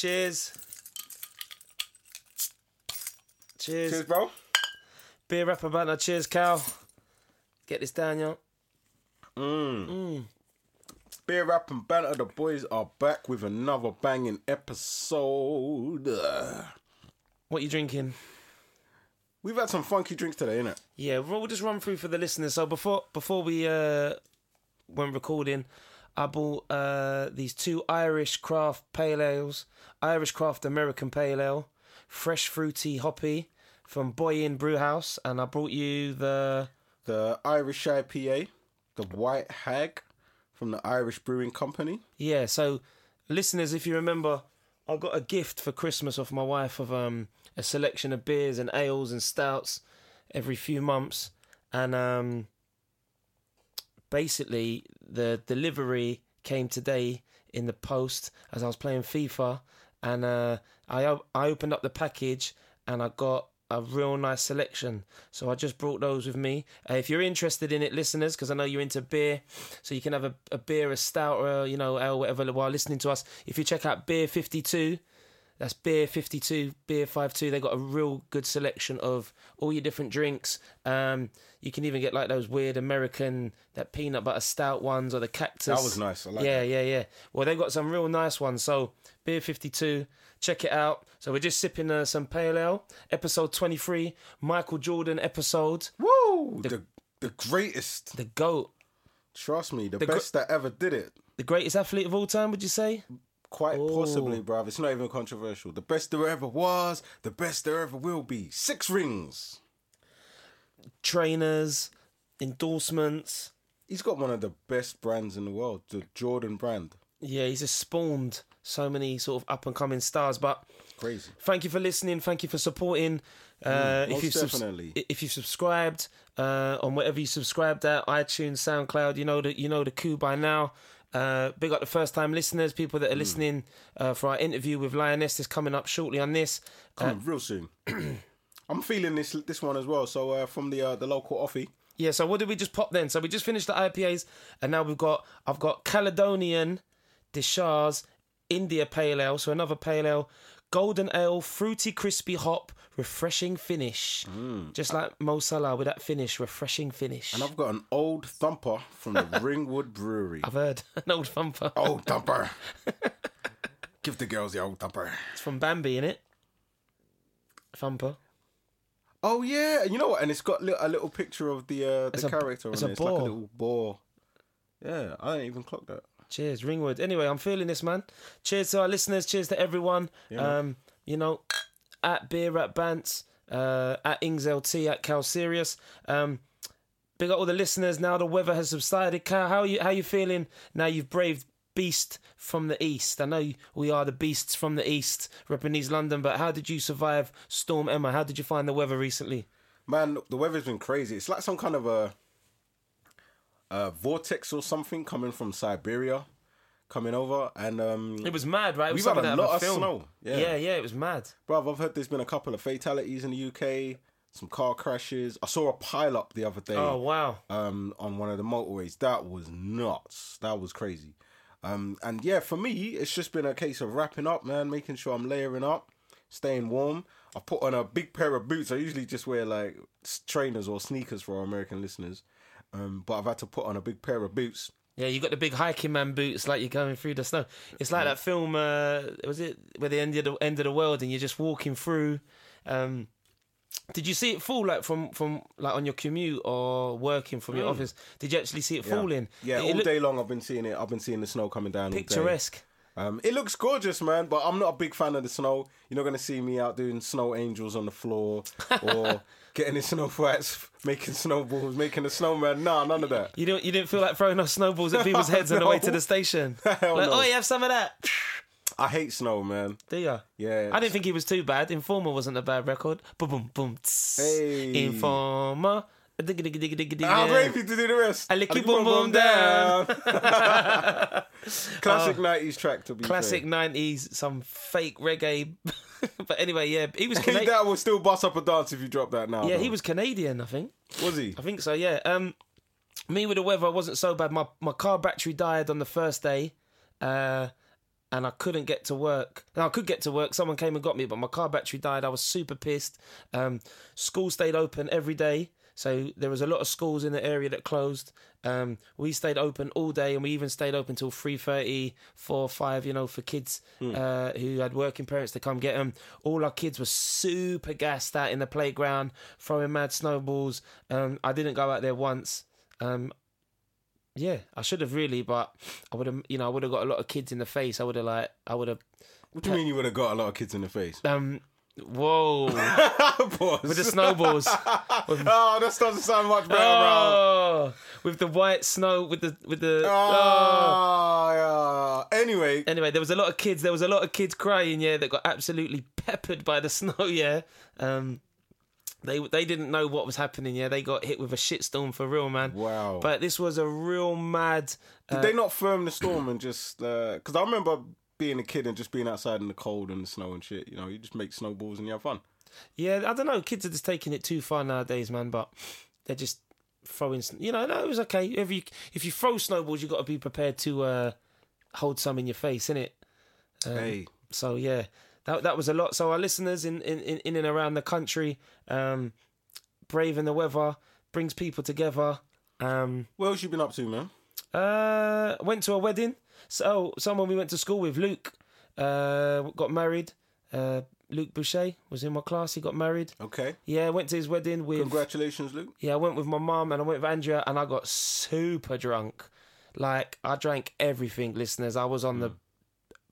Cheers. Cheers. Cheers, bro. Beer rapper banter. Cheers, Cal. Get this down, yo. Beer rap and banter. The boys are back with another banging episode. Ugh. What you drinking? We've had some funky drinks today, innit? Yeah, we'll just run through for the listeners. So before before we uh went recording, I bought uh these two Irish craft pale ales, Irish craft American pale ale, fresh fruity hoppy from Boyne Brewhouse, and I brought you the The Irish IPA, the White Hag from the Irish Brewing Company. Yeah, so listeners, if you remember, I got a gift for Christmas off my wife of um a selection of beers and ales and stouts every few months, and um basically the delivery came today in the post as I was playing FIFA, and uh, I I opened up the package and I got a real nice selection. So I just brought those with me. Uh, if you're interested in it, listeners, because I know you're into beer, so you can have a, a beer, a stout, or a, you know, ale, whatever, while listening to us. If you check out Beer 52, that's Beer 52, Beer 52. They got a real good selection of all your different drinks. Um, you can even get like those weird American, that peanut butter stout ones or the cactus. That was nice. I like yeah, yeah, yeah. Well, they got some real nice ones. So, Beer 52, check it out. So, we're just sipping uh, some pale ale. Episode 23, Michael Jordan episode. Woo! The, the greatest. The GOAT. Trust me, the, gr- best that ever did it. The greatest athlete of all time, would you say? Quite Oh. possibly, bruv. It's not even controversial. The best there ever was, the best there ever will be. Six rings. Trainers, endorsements. He's got one of the best brands in the world, the Jordan brand. Yeah, he's just spawned so many sort of up and coming stars. But Crazy. thank you for listening. Thank you for supporting. Uh, if most you definitely. if you subscribed uh, on whatever you subscribed at iTunes, SoundCloud, you know the you know the coup by now. Uh, big up the first time listeners, people that are listening uh, for our interview with Lioness that's coming up shortly on this. Coming real soon. I'm feeling this this one as well. So uh, from the uh, the local offie. Yeah, so what did we just pop then? So we just finished the IPAs, and now we've got I've got Caledonian, Deuchars, India Pale Ale, so another Pale Ale, Golden Ale, fruity, crispy hop, refreshing finish, just like Mo Salah with that finish, refreshing finish. And I've got an old thumper from the Ringwood Brewery. I've heard an old thumper. Old thumper. Give the girls the old thumper. It's from Bambi, in it. Thumper. Oh yeah, you know what? And it's got a little picture of the uh, It's the a- character it's on a it. It's like a little boar. Yeah, I didn't even clock that. Cheers, Ringwood. Anyway, I'm feeling this, man. Cheers to our listeners. Cheers to everyone. um, you know, at Beer at Bants, uh, at Ings LT, at Cal Sirius. Um, big up all the listeners. Now the weather has subsided. Cal, how you how you feeling now? You've braved beast from the east. I know we are the beasts from the east, repping East London. But how did you survive Storm Emma? How did you find the weather recently? Man, the weather's been crazy. It's like some kind of a, a vortex or something coming from Siberia, coming over, and um, It was mad, right? It We've had a lot of, film. snow. Yeah. yeah, yeah. It was mad. bruv, I've heard there's been a couple of fatalities in the UK, some car crashes. I saw a pile up the other day. Oh wow. um, on one of the motorways. That was nuts. That was crazy. Um, and yeah, for me, it's just been a case of wrapping up, man, making sure I'm layering up, staying warm. I put on a big pair of boots. I usually just wear like trainers or sneakers for our American listeners. Um, but I've had to put on a big pair of boots. Yeah, you got the big hiking man boots like you're going through the snow. It's like that film. Uh, was it where the end of the end of the world and you're just walking through? Um, did you see it fall like from from like on your commute or working from your office? Did you actually see it falling? Mm. Yeah, it, all looked day long I've been seeing it. I've been seeing the snow coming down. all day. picturesque. Um, it looks gorgeous, man, but I'm not a big fan of the snow. You're not going to see me out doing snow angels on the floor or getting in snow fights, making snowballs, making a snowman. Nah, none of that. You didn't you didn't feel like throwing off snowballs at people's heads on the way to the station? Like, no. oh, you have some of that. I hate snow, man. Do you? Yeah. I didn't think he was too bad. Informer wasn't a bad record. Boom, boom, boom. tss. Hey. Informer. Digga, digga, digga, digga, digga. I'm ready you to do the rest. I lick your lick boom, boom down. Classic 90s track to be classic fair. nineties, some fake reggae. but anyway, yeah, he was Canadian. that will still bust up a dance if you drop that now. yeah, though. he was Canadian, I think. Was he? I think so. Yeah. Um, me with the weather wasn't so bad. My my car battery died on the first day. Uh, and I couldn't get to work. Now I could get to work. Someone came and got me, but my car battery died. I was super pissed. Um, school stayed open every day, so there was a lot of schools in the area that closed. Um, we stayed open all day, and we even stayed open till 3.30, 4, 5, you know, for kids uh, who had working parents to come get them. All our kids were super gassed out in the playground, throwing mad snowballs. Um, I didn't go out there once. Um, yeah, I should have really, but I would have, you know, I would have got a lot of kids in the face. I would have like, I would have, What do you mean you would have got a lot of kids in the face? um, whoa, with the snowballs. oh, this doesn't sound much better, bro. Oh, with the white snow, with the with the. Oh. Oh, yeah. Anyway, Anyway, there was a lot of kids. There was a lot of kids crying. Yeah, that got absolutely peppered by the snow. Yeah, um, they they didn't know what was happening. Yeah, they got hit with a shitstorm for real, man. wow. But this was a real mad. Did Uh, they not firm the storm and just because I remember being a kid and just being outside in the cold and the snow and shit. You know, you just make snowballs and you have fun. Yeah, I don't know. Kids are just taking it too far nowadays, man. But they're just throwing. You know, no, it was okay. If you if you throw snowballs, you got to be prepared to uh, hold some in your face, innit? Um, hey, So yeah, that that was a lot. So our listeners in in, in, in and around the country, um, braving the weather brings people together. Um, what else you been up to, man? uh, went to a wedding. So someone we went to school with, Luke, uh, got married. Uh, Luke Boucher was in my class. He got married. Okay, Yeah, went to his wedding with. congratulations, Luke. Yeah, I went with my mum and I went with Andrea and I got super drunk. Like I drank everything, listeners. I was on the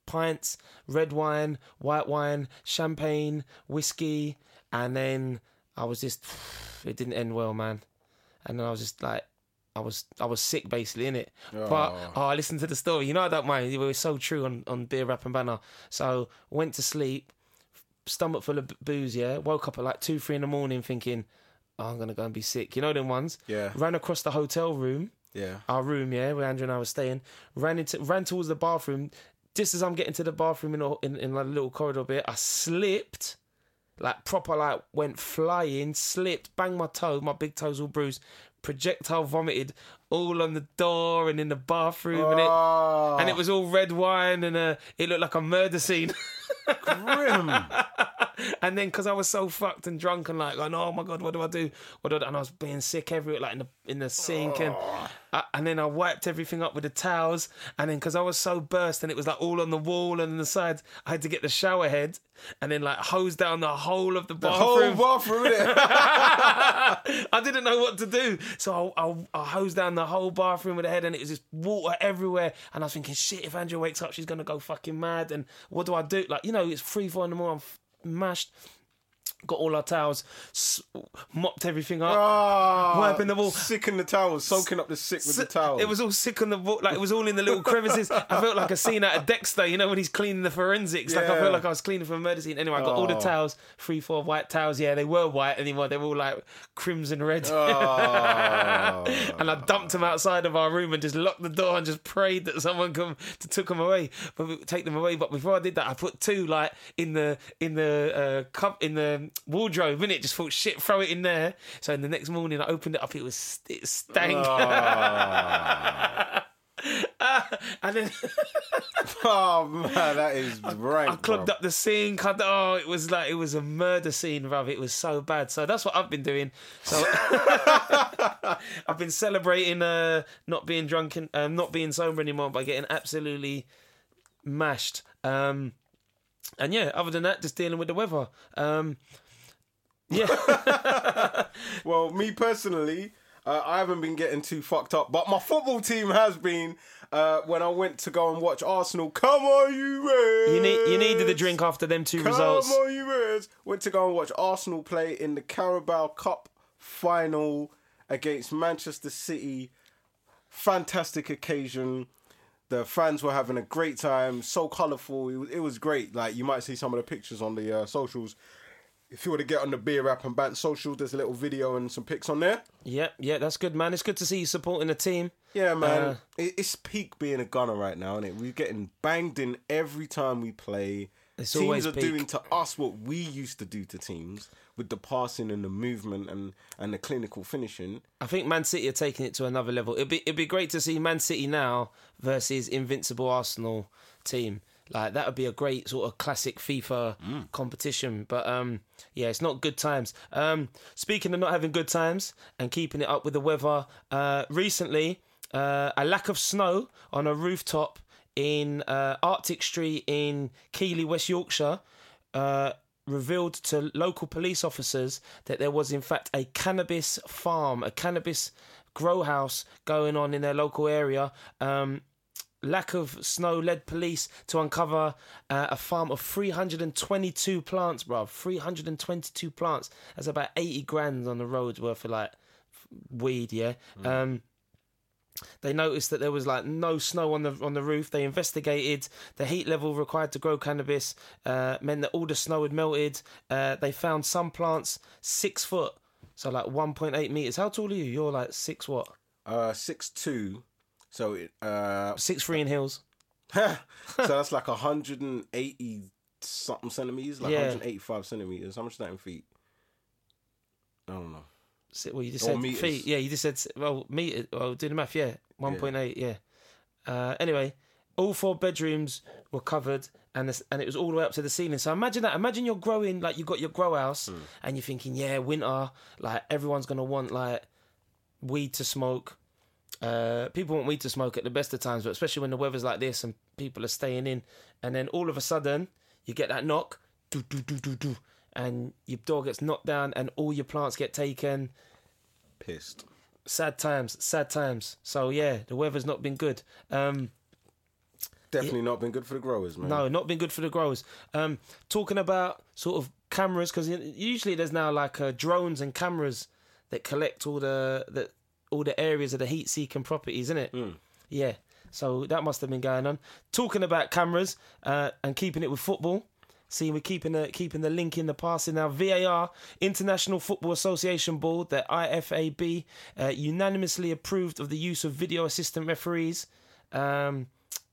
pints, red wine, white wine, champagne, whiskey, and then I was just it didn't end well, man. And then I was just like I was I was sick basically in it. But oh, I listened to the story. You know I don't mind. It was so true on, on beer rap and banter. So went to sleep, stomach full of booze, yeah. Woke up at like two, three in the morning thinking, oh, I'm gonna go and be sick. You know them ones? Yeah, Ran across the hotel room, yeah. our room, yeah, where Andrew and I were staying. Ran into ran towards the bathroom. Just as I'm getting to the bathroom in a, in, in like a little corridor bit, I slipped, like proper like went flying, slipped, banged my toe, my big toes all bruised, projectile vomited all on the door and in the bathroom, and it Oh, and it was all red wine and uh, it looked like a murder scene. grim. and then because I was so fucked and drunk and like, going, oh my god, what do I do? What do I do? And I was being sick everywhere, like in the in the sink, and I, and then I wiped everything up with the towels. And then because I was so burst and it was like all on the wall and the sides, I had to get the shower head and then like hose down the whole of the The whole bathroom. bathroom. I didn't know what to do, so I, I, I hosed down the whole bathroom with the head, and it was just water everywhere. And I was thinking, shit, if Andrew wakes up, she's gonna go fucking mad. And what do I do? Like, you know, it's three, four in the morning. I'm mashed. Got all our towels, s- mopped everything up. Oh, Wiping the wall. Sick in the towels, soaking up the sick with the towel. It was all sick on the wall, like it was all in the little crevices. I felt like a scene out of Dexter, you know, when he's cleaning the forensics. Like I Yeah. felt like I was cleaning for a murder scene. Anyway, I got all the Oh. towels, three, four white towels. Yeah, they were white anymore. They were all like crimson red. Oh. and I dumped them outside of our room and just locked the door and just prayed that someone come to took them away, but we- take them away. But before I did that, I put two like in the in the uh, cup in the wardrobe. In it, just thought shit, throw it in there. So in the next morning, I opened it up. It was it stank. and then oh man, that is right. I clogged bro. up the sink. I, oh, it was like it was a murder scene, bruv. It was so bad. So that's what I've been doing. So I've been celebrating uh, not being drunk and um, not being sober anymore by getting absolutely mashed. Um, and yeah, other than that, just dealing with the weather. Um, yeah, Well, me personally, uh, I haven't been getting too fucked up, but my football team has been. Uh, when I went to go and watch Arsenal, come on you Reds! you need you needed the drink after them two Come results. on you Reds! Went to go and watch Arsenal play in the Carabao Cup final against Manchester City. Fantastic occasion. The fans were having a great time. So colourful. It was, it was great. Like you might see some of the pictures on the uh, socials. If you were to get on the beer app and band social, there's a little video and some pics on there. Yeah, yeah, that's good, man. It's good to see you supporting the team. Yeah, man. Uh, it, it's peak being a gunner right now, and it we're getting banged in every time we play. It's teams are peak. doing to us what we used to do to teams with the passing and the movement and, and the clinical finishing. I think Man City are taking it to another level. It'd be it'd be great to see Man City now versus invincible Arsenal team. Like that would be a great sort of classic FIFA competition. But um, yeah, it's not good times. Um, speaking of not having good times and keeping it up with the weather, uh, recently uh, a lack of snow on a rooftop in uh, Arctic Street in Keighley, West Yorkshire. Revealed to local police officers that there was in fact a cannabis farm, a cannabis grow house going on in their local area. Um, lack of snow led police to uncover uh, a farm of 322 plants, bruv. 322 plants. That's about 80 grand on the roads worth of like weed, yeah. Um, they noticed that there was like no snow on the on the roof. They investigated the heat level required to grow cannabis, uh, meant that all the snow had melted. Uh, they found some plants six foot, so like 1.8 meters. How tall are you? You're like six what? Uh, six two. So it uh, Six three in heels. so that's like hundred and eighty something centimeters, like Yeah. 185 centimeters. How much is that in feet? I don't know. Well, you just Or said meters. feet. Yeah, you just said well meter. Well, do the math. Yeah, one point eight. Yeah. Uh, anyway, all four bedrooms were covered, and this, and it was all the way up to the ceiling. So imagine that. Imagine you're growing like you got your grow house, Hmm. and you're thinking, yeah, winter. Like everyone's gonna want like weed to smoke. Uh, people want weed to smoke at the best of times, but especially when the weather's like this and people are staying in, and then all of a sudden you get that knock, do do do do do, and your door gets knocked down, and all your plants get taken Pissed. sad times, sad times. So yeah, the weather's not been good. Um, Definitely not been good for the growers, man. no, not been good for the growers. Um, talking about sort of cameras because usually there's now like uh, drones and cameras that collect all the, the all the areas of the heat-seeking properties, isn't it? Yeah. So that must have been going on. Talking about cameras uh, and keeping it with football. See, we're keeping the keeping the link in the passing now. VAR, International Football Association Board, the IFAB, uh, unanimously approved of the use of video assistant referees um,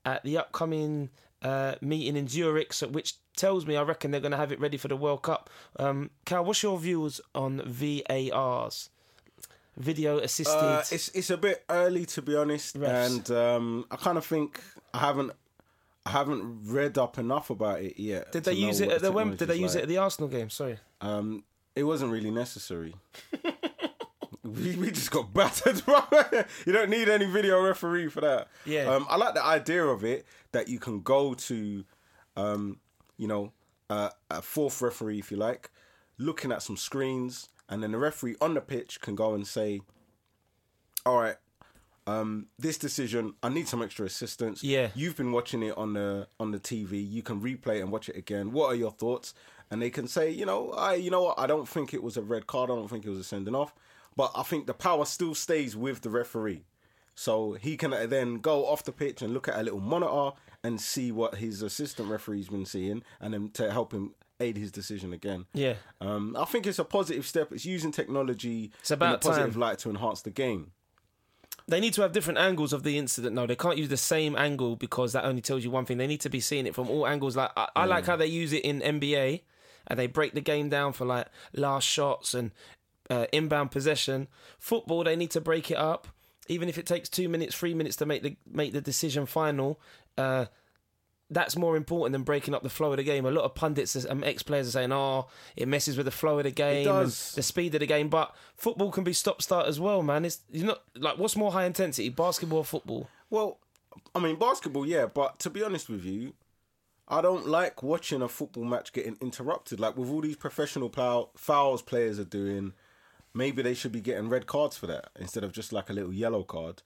at the upcoming uh, meeting in Zurich, so, which tells me I reckon they're going to have it ready for the World Cup. Um, Cal, what's your views on VARs? Video assisted. Uh, it's it's a bit early to be honest, Refs. and um, I kind of think I haven't I haven't read up enough about it yet. did they use it at the Wem- Did they use it at the Arsenal game? Sorry. Um, it wasn't really necessary. we, we just got battered, you don't need any video referee for that. Yeah. Um, I like the idea of it that you can go to, um, you know, uh, a fourth referee if you like, looking at some screens, and then the referee on the pitch can go and say, "All right." Um, this decision, I need some extra assistance. Yeah. you've been watching it on the on the TV. You can replay it and watch it again. What are your thoughts? And they can say, you know, I, you know what, I don't think it was a red card. I don't think it was a sending off. But I think the power still stays with the referee. So he can then go off the pitch and look at a little monitor and see what his assistant referee's been seeing, and then to help him aid his decision again. Yeah. Um, I think it's a positive step. It's using technology It's about in a positive time. light to enhance the game. They need to have different angles of the incident. No, they can't use the same angle because that only tells you one thing. They need to be seeing it from all angles. Like I, I like how they use it in NBA, and they break the game down for like last shots and uh, inbound possession. Football, they need to break it up, even if it takes two minutes, three minutes to make the make the decision final. Uh, that's more important than breaking up the flow of the game. A lot of pundits and um, ex players are saying, "Oh, it messes with the flow of the game, the speed of the game." But football can be stop start as well, man. It's you not like what's more high intensity, basketball or football? Well, I mean basketball, yeah, but to be honest with you, I don't like watching a football match getting interrupted. Like with all these professional plow- fouls players are doing, maybe they should be getting red cards for that instead of just like a little yellow card.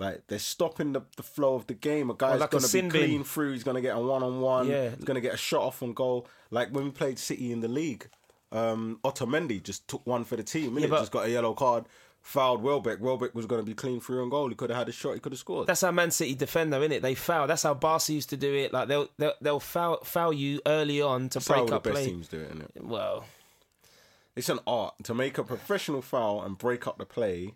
Like they're stopping the, the flow of the game. A guy's like gonna sin be bin. clean through. He's gonna get a one on one. Yeah. he's gonna get a shot off on goal. Like when we played City in the league, um, Otamendi just took one for the team. innit? but- just got a yellow card. Fouled Welbeck. Welbeck was going to be clean through on goal. He could have had a shot. He could have scored. That's how Man City defend, though, it. They foul. That's how Barca used to do it. Like they'll they'll, they'll foul foul you early on to That's how break the up best play. teams do it, isn't it? Well, It's an art to make a professional foul and break up the play.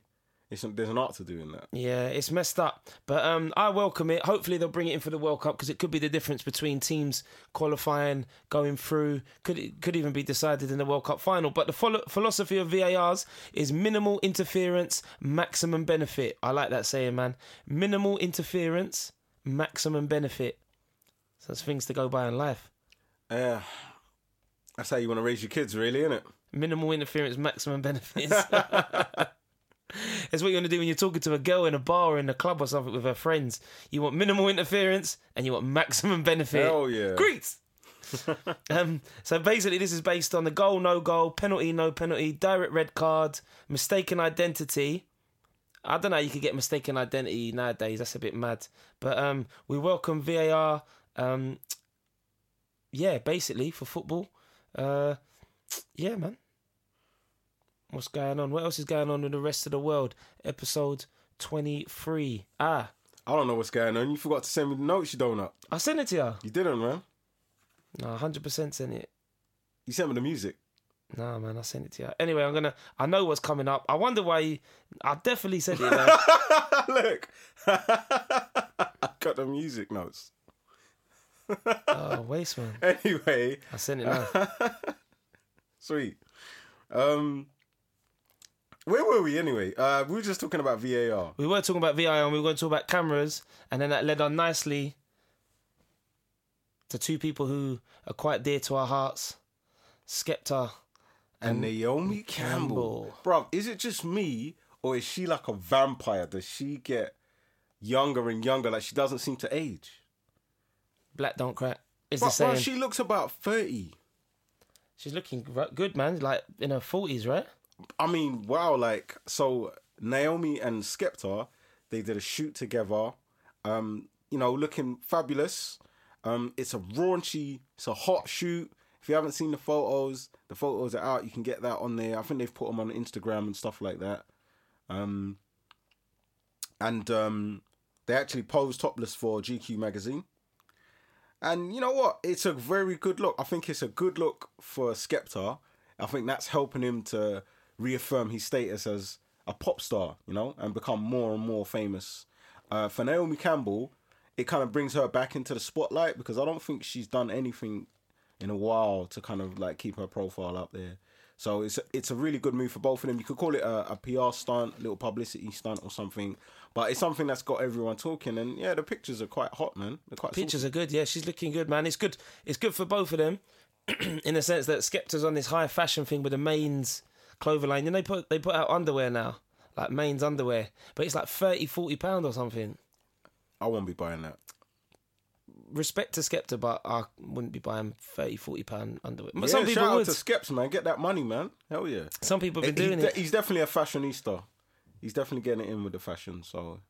It's there's an art to doing that. Yeah, it's messed up. But um, I welcome it. Hopefully they'll bring it in for the World Cup because it could be the difference between teams qualifying, going through. Could it could even be decided in the World Cup final. But the philo- philosophy of VARs is minimal interference, maximum benefit. I like that saying, man. Minimal interference, maximum benefit. So there's things to go by in life. Yeah. That's how you want to raise your kids, really, isn't it? Minimal interference, maximum benefits. It's what you want to do when you're talking to a girl in a bar or in a club or something with her friends. You want minimal interference and you want maximum benefit. Hell yeah. Great. um, so basically, this is based on the goal, no goal, penalty, no penalty, direct red card, mistaken identity. I don't know. You could get mistaken identity nowadays. That's a bit mad. But um, we welcome VAR. Um, yeah, basically for football. Uh, yeah, man. What's going on? What else is going on in the rest of the world? Episode twenty-three. Ah, I don't know what's going on. You forgot to send me the notes, you donut. I sent it to you. You didn't, man. No, hundred percent sent it. You sent me the music. No, man, I sent it to you. Anyway, I'm gonna. I know what's coming up. I wonder why. You, I definitely sent it. Look. I got the music notes. oh, waste man. Anyway, I sent it now. sweet. Um, where were we anyway? Uh, we were just talking about VAR. we were talking about VAR and we were going to talk about cameras, and then that led on nicely to two people who are quite dear to our hearts, Skepta. And Naomi Campbell. Campbell. Bruv, is it just me or is she like a vampire? Does she get younger and younger? Like she doesn't seem to age. Black don't crack. Is the But, saying? bruv, she looks about 30. She's looking good, man. Like in her forties, right? I mean, wow, like so Naomi and Skepta, they did a shoot together. Um, you know, looking fabulous. Um, it's a raunchy, it's a hot shoot. If you haven't seen the photos, the photos are out. You can get that on there. I think they've put them on Instagram and stuff like that. Um, and um, they actually posed topless for GQ magazine. And you know what? It's a very good look. I think it's a good look for Skepta. I think that's helping him to reaffirm his status as a pop star, you know, and become more and more famous. Uh, for Naomi Campbell, it kind of brings her back into the spotlight because I don't think she's done anything in a while to kind of like keep her profile up there. So it's it's a really good move for both of them. You could call it a, a PR stunt, little publicity stunt or something, but it's something that's got everyone talking. And yeah, the pictures are quite hot, man. They're quite Pictures are good. Yeah, she's looking good, man. It's good. It's good for both of them, in the sense that Skepta's on this high fashion thing with the mains clothing line. And they put they put out underwear now, like mains underwear, but it's like 30, 40 pound or something. I won't be buying that. Respect to Skepta, but I wouldn't be buying 30, 40 pound underwear. But Yeah, some shout people out would. to Skeps, man. Get that money, man. Hell yeah. Some people have been He- doing he- it. He's definitely a fashionista. He's definitely getting it in with the fashion. So,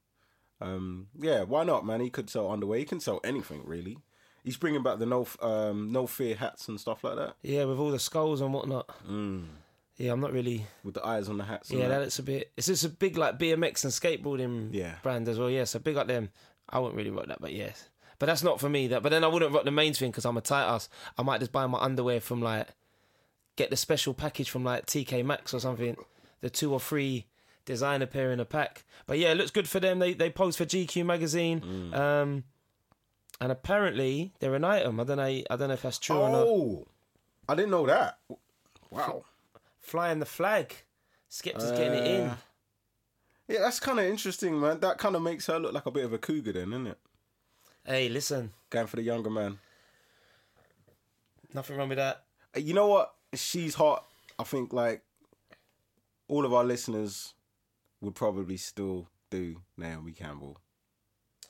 um, yeah, why not, man? He could sell underwear. He can sell anything, really. He's bringing back the no um, no fear hats and stuff like that Yeah, with all the skulls and whatnot. Yeah, I'm not really. with the eyes on the hats. Yeah, that. that's a bit. It's just a big like BMX and skateboarding Yeah. brand as well. Yeah, so big up them. I wouldn't really rock that, but yes. But that's not for me. That, but then I wouldn't rock the main thing because I'm a tight ass. I might just buy my underwear from like, get the special package from like TK Maxx or something. The two or three designer pair in a pack. But yeah, it looks good for them. They they pose for GQ magazine. Mm. Um, and apparently they're an item. I don't know. I don't know if that's true or not. Oh, I didn't know that. Wow. Flying the flag. Skepta's getting it in. Uh, Yeah, that's kind of interesting, man. That kind of makes her look like a bit of a cougar, then, isn't it? Hey, listen. Going for the younger man. Nothing wrong with that. Uh, You know what? She's hot. I think like all of our listeners would probably still do Naomi Campbell.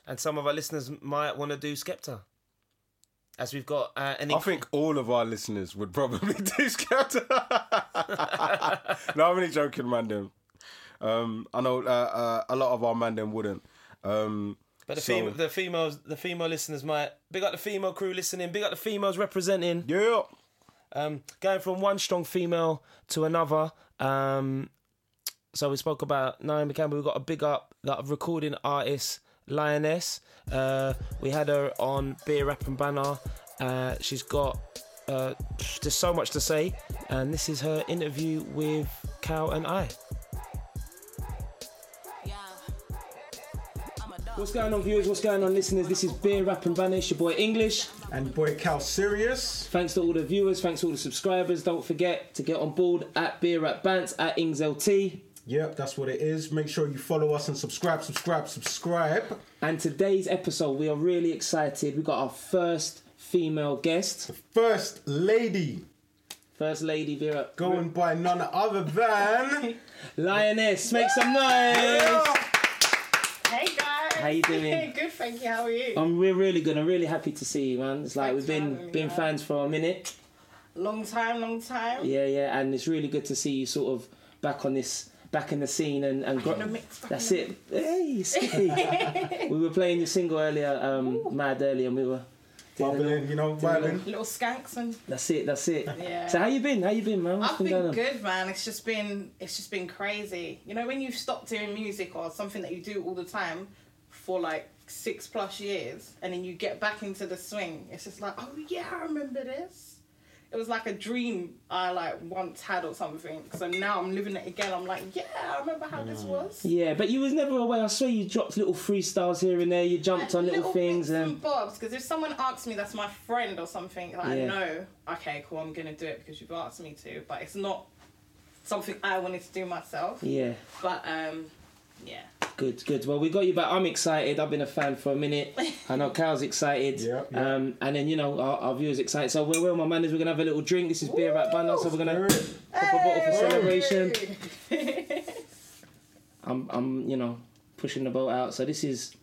And some of our listeners might want to do Skepta. As we've got uh, an I think all of our listeners would probably do Skepta. no, I'm only joking, man. Them. Um, I know uh, uh, a lot of our man them wouldn't. Um, but the, so- fem- the females, the female listeners might big up the female crew listening, big up the females representing. yeah, Um, going from one strong female to another. Um, so we spoke about Naomi Campbell. We got a big up that recording artist Lioness. Uh, we had her on Beer Rap and Banter. Uh, she's got uh, just so much to say, and this is her interview with Cal and I. What's going on, viewers? What's going on, listeners? This is Beer Rap and Banter. It's your boy English. and boy Cal Sirius. Thanks to all the viewers, thanks to all the subscribers. Don't forget to get on board at Beer Rap Bants at Ings LT. Yep, that's what it is. Make sure you follow us and subscribe, subscribe, subscribe. And today's episode, we are really excited. We got our first female guest, First lady First Lady Vera. going by none other than. Lioness, make some noise! Hey guys. How you doing? Good, thank you. How are you? Um, we're really good. I'm really happy to see you, man. It's like Thanks we've for been me, been man. fans for a minute. long time, long time. Yeah, yeah, and it's really good to see you sort of back on this, back in the scene and and in gro- That's it. Hey, Skippy. we were playing your single earlier, um, Mad earlier, and we were. doing little- Bubbling, you know, vibing. Little skanks and That's it. That's it. Yeah. So how you been? How you been, man? What's I've been, going been on? good, man. It's just been it's just been crazy. You know, when you've stopped doing music or something that you do all the time for like six plus years, and then you get back into the swing, it's just like, oh yeah, I remember this. It was like a dream I like once had or something. So now I'm living it again. I'm like, yeah, I remember how this was. Yeah, but you was never away. I swear you dropped little freestyles here and there. You jumped on little, things bits and and bobs. Because if someone asks me, that's my friend or something, like, I Yeah. know, okay, cool, I'm gonna do it because you've asked me to. But it's not something I wanted to do myself. yeah, But um, yeah, good, good. Well, we got you back. I'm excited. I've been a fan for a minute. I know Cal's excited. Yeah, yeah. Um, and then you know our, our viewers excited. So we're well, my man is. We're gonna have a little drink. This is beer at Banter, so we're gonna pop a bottle for celebration. I'm, I'm, you know, pushing the boat out. So this is.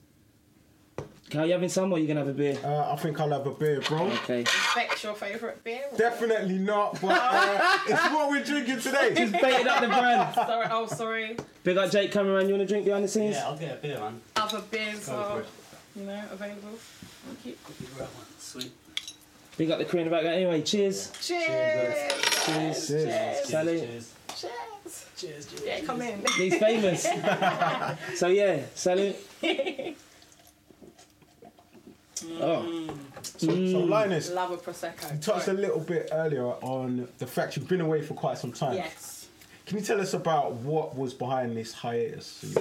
Cal, you having some or you gonna have a beer? Uh, I think I'll have a beer, bro. Okay. Beck's your favourite beer? Definitely not, but uh, it's what we're drinking today. Just baited up the brand. Sorry, oh sorry. Big up Jake Cameron. You wanna drink behind the scenes? Yeah, I'll get a beer, man. Other beers Go for are, it. you know, available. Thank you. If you grab one. Sweet. Big up the crew in the back. Anyway, cheers. Cheers. Cheers. Cheers. Salute. Cheers. Cheers. Cheers. Cheers. Yeah, come in. He's famous. so yeah, salute. Oh, So, so Lioness, Love a prosecco. you touched a little bit earlier on the fact you've been away for quite some time. Yes. Can you tell us about what was behind this hiatus?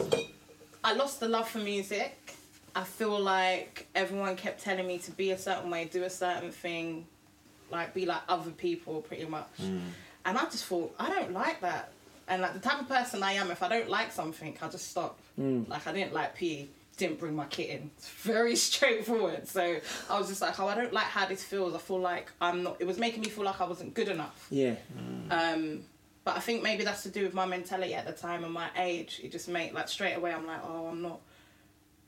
I lost the love for music. I feel like everyone kept telling me to be a certain way, do a certain thing, like be like other people pretty much. Mm. And I just thought, I don't like that. And like the type of person I am, if I don't like something, I just stop. Mm. Like I didn't like PE, didn't bring my kit in. It's very straightforward. So I was just like, oh, I don't like how this feels. I feel like I'm not. It was making me feel like I wasn't good enough. yeah. Um, but I think maybe that's to do with my mentality at the time and my age. It just made like straight away I'm like, oh, I'm not,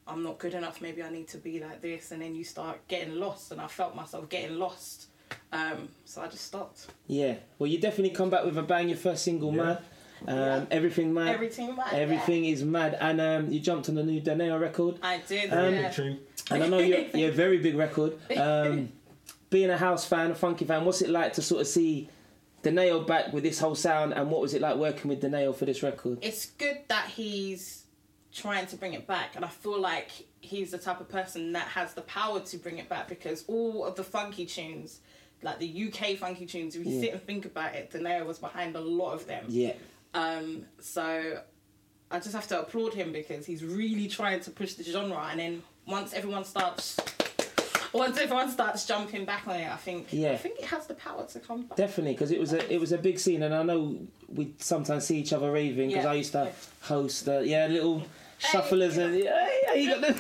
I'm not good enough. Maybe I need to be like this, and then you start getting lost, and I felt myself getting lost. Um, so I just stopped. Yeah. Well, you definitely come back with a bang. Your first single, Yeah. mad. Um, Yeah. Everything mad. Everything right. Everything is mad. And um, you jumped on the new Donaeo record. I did. Um, yeah. And I know you're, you're a very big record. Um, being a house fan, a funky fan, what's it like to sort of see Donaeo back with this whole sound? And what was it like working with Donaeo for this record? It's good that he's trying to bring it back, and I feel like he's the type of person that has the power to bring it back because all of the funky tunes. Like the UK funky tunes, if you Yeah. sit and think about it, Donaeo was behind a lot of them. Yeah. Um, so I just have to applaud him because he's really trying to push the genre. And then once everyone starts, once everyone starts jumping back on it, I think Yeah. I think it has the power to come back. Definitely, because it was a it was a big scene, and I know we sometimes see each other raving because Yeah. I used to host uh, yeah little shufflers and yeah, yeah you got the.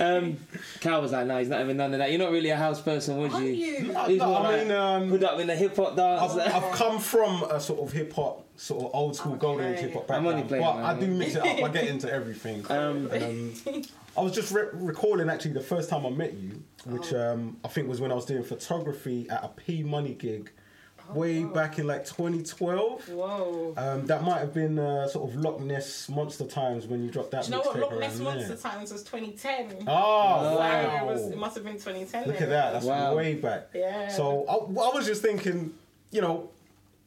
um, Cal was like, no, he's not having none of that. You're not really a house person, would Are you? you? No, He's no, more I like mean, um, put up in the hip hop dance. I've, I've come from a sort of hip hop, sort of old school golden age hip hop I'm only background, playing, but I do mix it up. I get into everything. Um, Um, I was just re- recalling actually the first time I met you, which Oh. um, I think was when I was doing photography at a P Money gig, way back in like 2012. Whoa. Um, that might have been uh, sort of Loch Ness Monster Times when you dropped that. Do you know what Loch Ness Monster there. Times was 2010? Oh Wow. wow! It, was, it must have been 2010. Look then. at that. That's Wow. way back. Yeah. So I, I was just thinking, you know,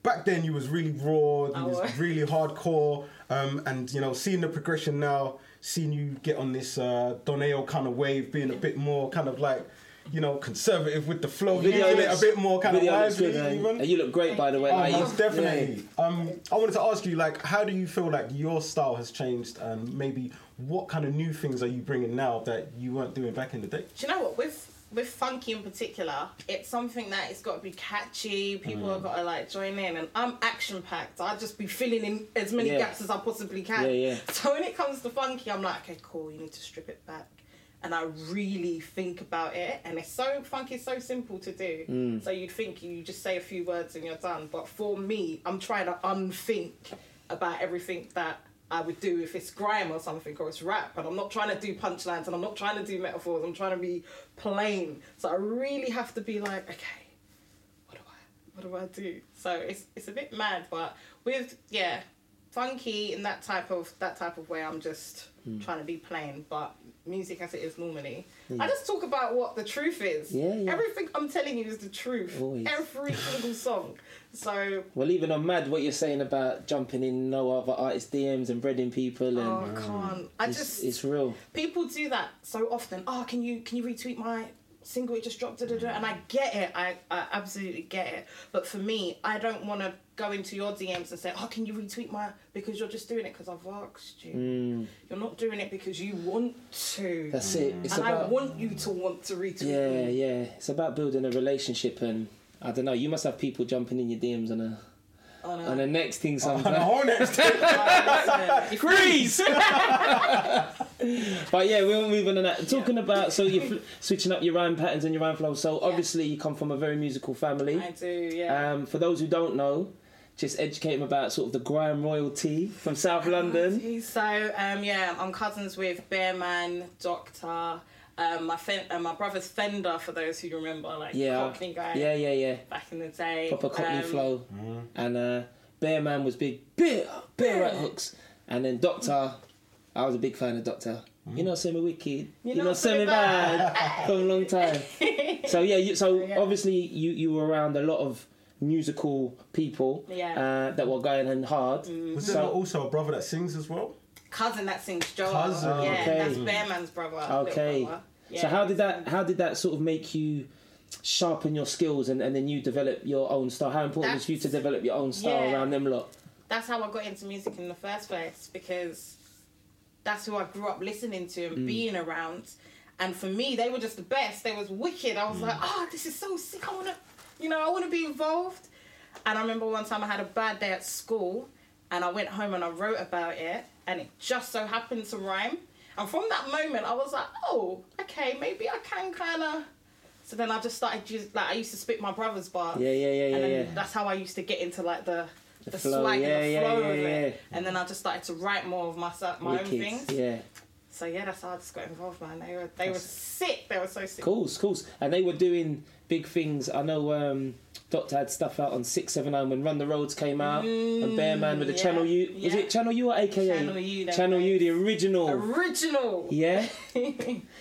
back then you was really raw, you I was was. really hardcore, um, and you know, seeing the progression now, seeing you get on this uh, Donaeo kind of wave, being a bit more kind of like, you know, conservative with the flow, Video making it a bit more kind of video looks good, lively man. even. And you look great, by the way. Oh, like, most you- definitely. Um, I wanted to ask you, like, how do you feel like your style has changed, and maybe what kind of new things are you bringing now that you weren't doing back in the day? Do you know what? With with funky in particular, it's something that it's got to be catchy. People Mm. have got to like join in, and I'm action packed. I just be filling in as many Yeah. gaps as I possibly can. Yeah, yeah. So when it comes to funky, I'm like, okay, cool. You need to strip it back, and I really think about it. And it's so funky, so simple to do. Mm. So you'd think you just say a few words and you're done. But for me, I'm trying to unthink about everything that I would do if it's grime or something or it's rap. And I'm not trying to do punchlines and I'm not trying to do metaphors. I'm trying to be plain. So I really have to be like, okay, what do I what do I do? So it's it's a bit mad, but with yeah, funky in that type of that type of way, I'm just Mm. trying to be plain. But music as it is normally, mm. I just talk about what the truth is. Yeah, yeah. Everything I'm telling you is the truth. Always. Every single song. So Well, even on Mad, what you're saying about jumping in no other artist DMs and breading people, and oh, I can't. I it's, just it's real. people do that so often. Oh, can you can you retweet my single? It just dropped, da, da, da. and I get it. I, I absolutely get it. But for me, I don't want to go into your DMs and say, oh, can you retweet my? Because you're just doing it because I've asked you. Mm, You're not doing it because you want to. that's it. It's and about I want you to want to retweet yeah, me. yeah. It's about building a relationship, and I don't know. You must have people jumping in your DMs on a On a, on the next thing On the sometimes. whole next Listen, if- Freeze! but yeah, we're moving on that. Talking about so you're fl- switching up your rhyme patterns and your rhyme flow. So obviously you come from a very musical family. I do, yeah. Um, for those who don't know, just educate them about sort of the grime royalty from South London. So um, yeah, I'm cousins with Bearman, Doctor, um, my fen- uh, my brother's Fender. For those who remember, like Yeah, Cockney guy yeah, yeah, yeah. back in the day. Proper Cockney Um, flow. And uh, Bear Man was big, bear, bear rat hooks. And then Doctor, I was a big fan of Doctor. You know, semi wicked. You, know, semi bad for a long time. so yeah, you, so Yeah. obviously you you were around a lot of musical people Yeah. uh, that were going in hard. Was So- there also a brother that sings as well? cousin that sings Joel. Cousin. Yeah, Okay. that's Bearman's brother. Okay. brother. Yeah. So how did that how did that sort of make you sharpen your skills and, and then you develop your own style? How important was for you to develop your own style yeah. around them lot? That's how I got into music in the first place because that's who I grew up listening to Mm. and being around. And for me, they were just the best. They was wicked. I was like, oh, this is so sick. I wanna, you know, I wanna be involved. And I remember one time I had a bad day at school, and I went home and I wrote about it, and it just so happened to rhyme. And from that moment, I was like, oh, okay, maybe I can kind of. So then I just started just like I used to spit my brother's bars. Yeah, yeah, yeah, and yeah, then yeah. that's how I used to get into like the the, flow, swag yeah, and the flow yeah, of yeah. it. And then I just started to write more of myself, my own things. Yeah. So yeah, that's how I just got involved, man. They were they were sick. They were so sick. Cool, cool. And they were doing big things. I know um, Doctor had stuff out on 679 when Run the Roads came out. and Bear Man with the Mm, yeah, Channel U. Was yeah. it Channel U or AKA? Channel U, Channel U, the original. Original. yeah.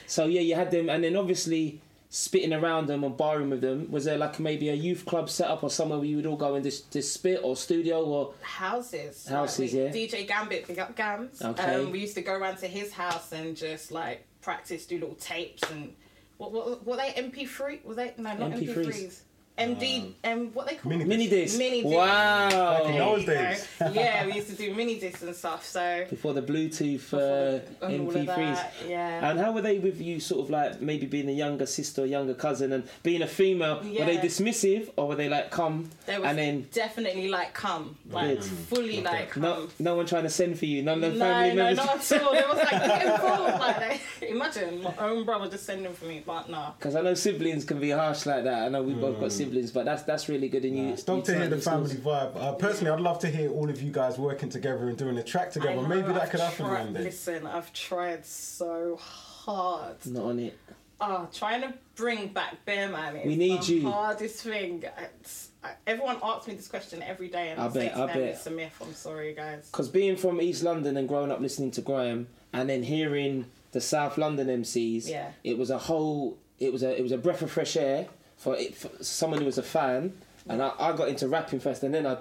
So yeah, you had them, and then obviously spitting around them or barring with them. Was there like maybe a youth club set up or somewhere where you would all go and just, just spit or studio or? Houses. Houses, Like, we- yeah. DJ Gambit, big up Gams. Okay. Um, we used to go around to his house and just like practice, do little tapes and what what were they MP3? Were they no not MP3s. MP3s. MD um what they call Mini- Mini disc. Mini disc. Wow. Back in those There you days. go. yeah, we used to do mini discs and stuff. So Before the Bluetooth uh, and MP3s. that, yeah. And how were they with you, sort of like maybe being a younger sister or younger cousin and being a female? Were they dismissive or were they like, come There was and then definitely like come, like Good. fully like come. no, no one trying to send for you? None of the no, family members. no, members? not at all. There was like get involved. Like they, imagine my own brother just sending for me, but nah. Because I know siblings can be harsh like that. I know we've both got siblings, but that's that's really good. And you, It's dope to hear the family skills. vibe. Uh, personally, I'd love to hear all of you guys working together and doing a track together. know, Maybe that I've could happen tried- one day. Listen, I've tried so hard. Not on it. Oh, trying to bring back Bear Man is We need the you. hardest thing. It's, everyone asks me this question every day, and I I, say bet, to I bet. it's a myth. I'm sorry, guys. Because being from East London and growing up listening to grime and then hearing the South London MCs, Yeah. it was a whole. It was a it was a breath of fresh air for, it, for someone who was a fan. And I, I got into rapping first, and then I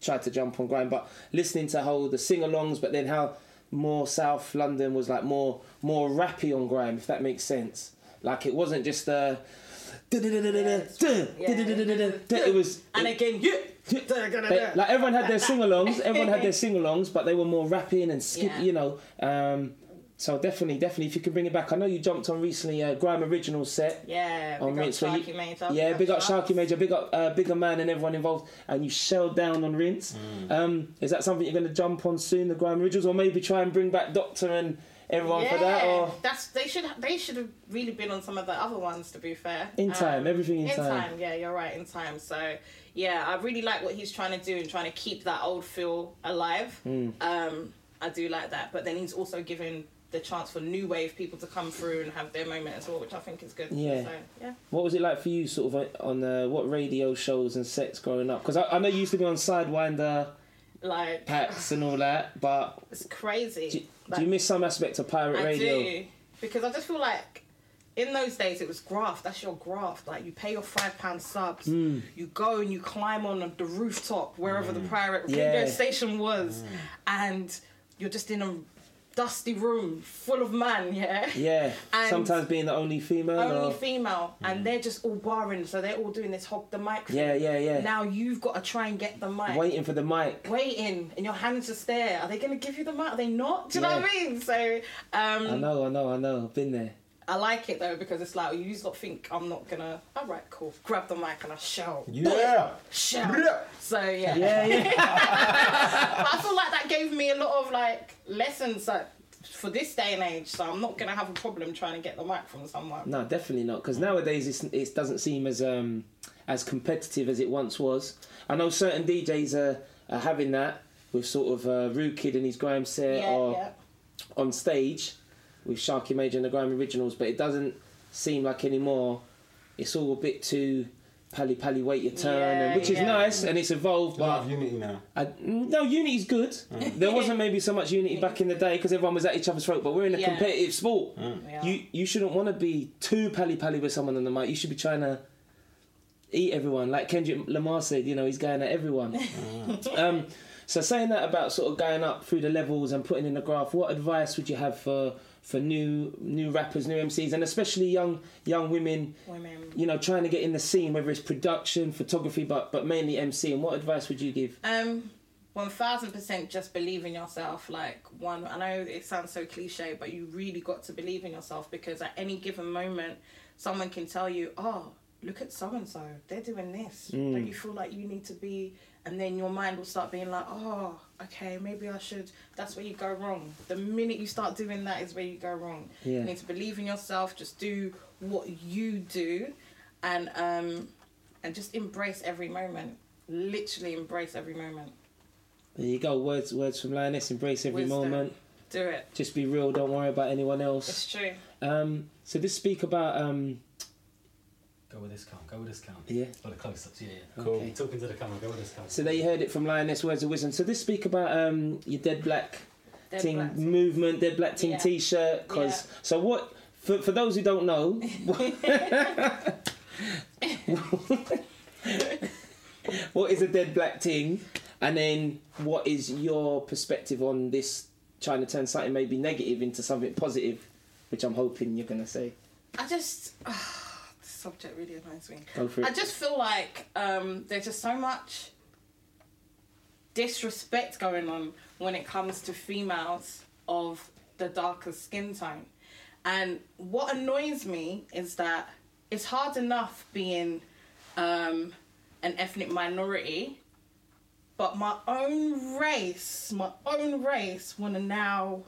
tried to jump on grime. But listening to how the sing-alongs, but then how more South London was like more more rappy on grime, if that makes sense. Like it wasn't just uh, it was And again, yeah. they, like everyone had their sing-alongs. Everyone had their sing-alongs, but they were more rapping and skip. Yeah. You know. Um, so definitely, definitely, if you could bring it back. I know you jumped on recently a Grime Original set. Yeah, on big up Rinse. where you- Sharky Major. yeah, big up Sharks. Sharky Major, big up uh, Bigger Man and everyone involved, and you shelled down on Rinse. Um, is that something you're going to jump on soon, the Grime Originals, or maybe try and bring back Doctor and everyone for that, or that's they should they should have really been on some of the other ones. To be fair, in time, Um, everything in, in time. time. Yeah, you're right. In time. So yeah, I really like what he's trying to do and trying to keep that old feel alive. Hmm. Um, I do like that, but then he's also giving the chance for new wave people to come through and have their moment as well, which I think is good. Yeah. So, yeah. What was it like for you, sort of uh, on uh, what radio shows and sets growing up? Because I, I know you used to be on Sidewinder, Like Packs, and all that, but it's crazy. do, Like, do you miss some aspect of pirate I radio? do because I just feel like in those days it was graft. That's your graft. Like you pay your five pound subs, Hmm. you go and you climb on the rooftop wherever the pirate Yeah. radio station was, and you're just in a dusty room full of man. Yeah. Yeah, And- sometimes being the only female. Only or... female, and they're just all barring, so they're all doing this hog the mic. thing. Yeah, yeah, yeah. Now you've got to try and get the mic. Waiting for the mic. Waiting, and your hands just there. Are they going to give you the mic? Are they not? Do you know what I mean? So, um, I know, I know, I know. I've been there. I like it though because it's like you just not think I'm not gonna. All right, cool. Grab the mic and I shout. Yeah. Shout. Yeah. So yeah. Yeah, yeah. But I feel like that gave me a lot of like lessons like for this day and age. So I'm not gonna have a problem trying to get the mic from someone. no, definitely not. Because nowadays it's, it doesn't seem as um as competitive as it once was. I know certain DJs are, are having that with sort of uh, Rude Kid and his grime set Yeah, or yeah. on stage with Sharky Major and the Grime Originals, but it doesn't seem like anymore. It's all a bit too pally pally wait your turn, Yeah, and, which is nice and it's evolved. A lot But of unity now. I, no, unity's good. Mm. There wasn't maybe so much unity back in the day because everyone was at each other's throat. But we're in a Yeah. competitive sport. Mm. Yeah. You you shouldn't want to be too pally pally with someone on the mic. You should be trying to eat everyone. Like Kendrick Lamar said, you know, he's going at everyone. Mm. um, so saying that about sort of going up through the levels and putting in the graph, what advice would you have for for new new rappers, new MCs, and especially young young women? Women. You know, trying to get in the scene, whether it's production, photography, but but mainly MC. And what advice would you give? Um, one thousand percent. Just believe in yourself. Like one, I know it sounds so cliche, but you really got to believe in yourself because at any given moment, someone can tell you, "Oh, look at so and so. They're doing this. Don't you feel like you need to be?" And then your mind will start being like, "Oh, okay, maybe I should." That's where you go wrong. The minute you start doing that is where you go wrong. Yeah. You need to believe in yourself. Just do what you do, and um, and just embrace every moment. Literally embrace every moment. There you go. Words words from Lioness. Embrace every Wisdom. moment. Do it. Just be real. Don't worry about anyone else. It's true. Um, so this speak about um, Go with this count. Go with this count. yeah. For the close-ups, yeah, yeah. Cool. Okay. Talking to the camera. Go with this count. So there you heard it from Lioness Words of Wisdom. So this speak about um, your Dead Black Dead Ting black. movement, Dead Black Ting Yeah. T-shirt. Cause Yeah. so what? For for those who don't know, what is a Dead Black Ting? And then what is your perspective on this trying to turn something maybe negative into something positive, which I'm hoping you're gonna say. I just the subject really annoys me. Go for it. I just feel like um, there's just so much disrespect going on when it comes to females of the darker skin tone. And what annoys me is that it's hard enough being um, an ethnic minority, but my own race, my own race, want to now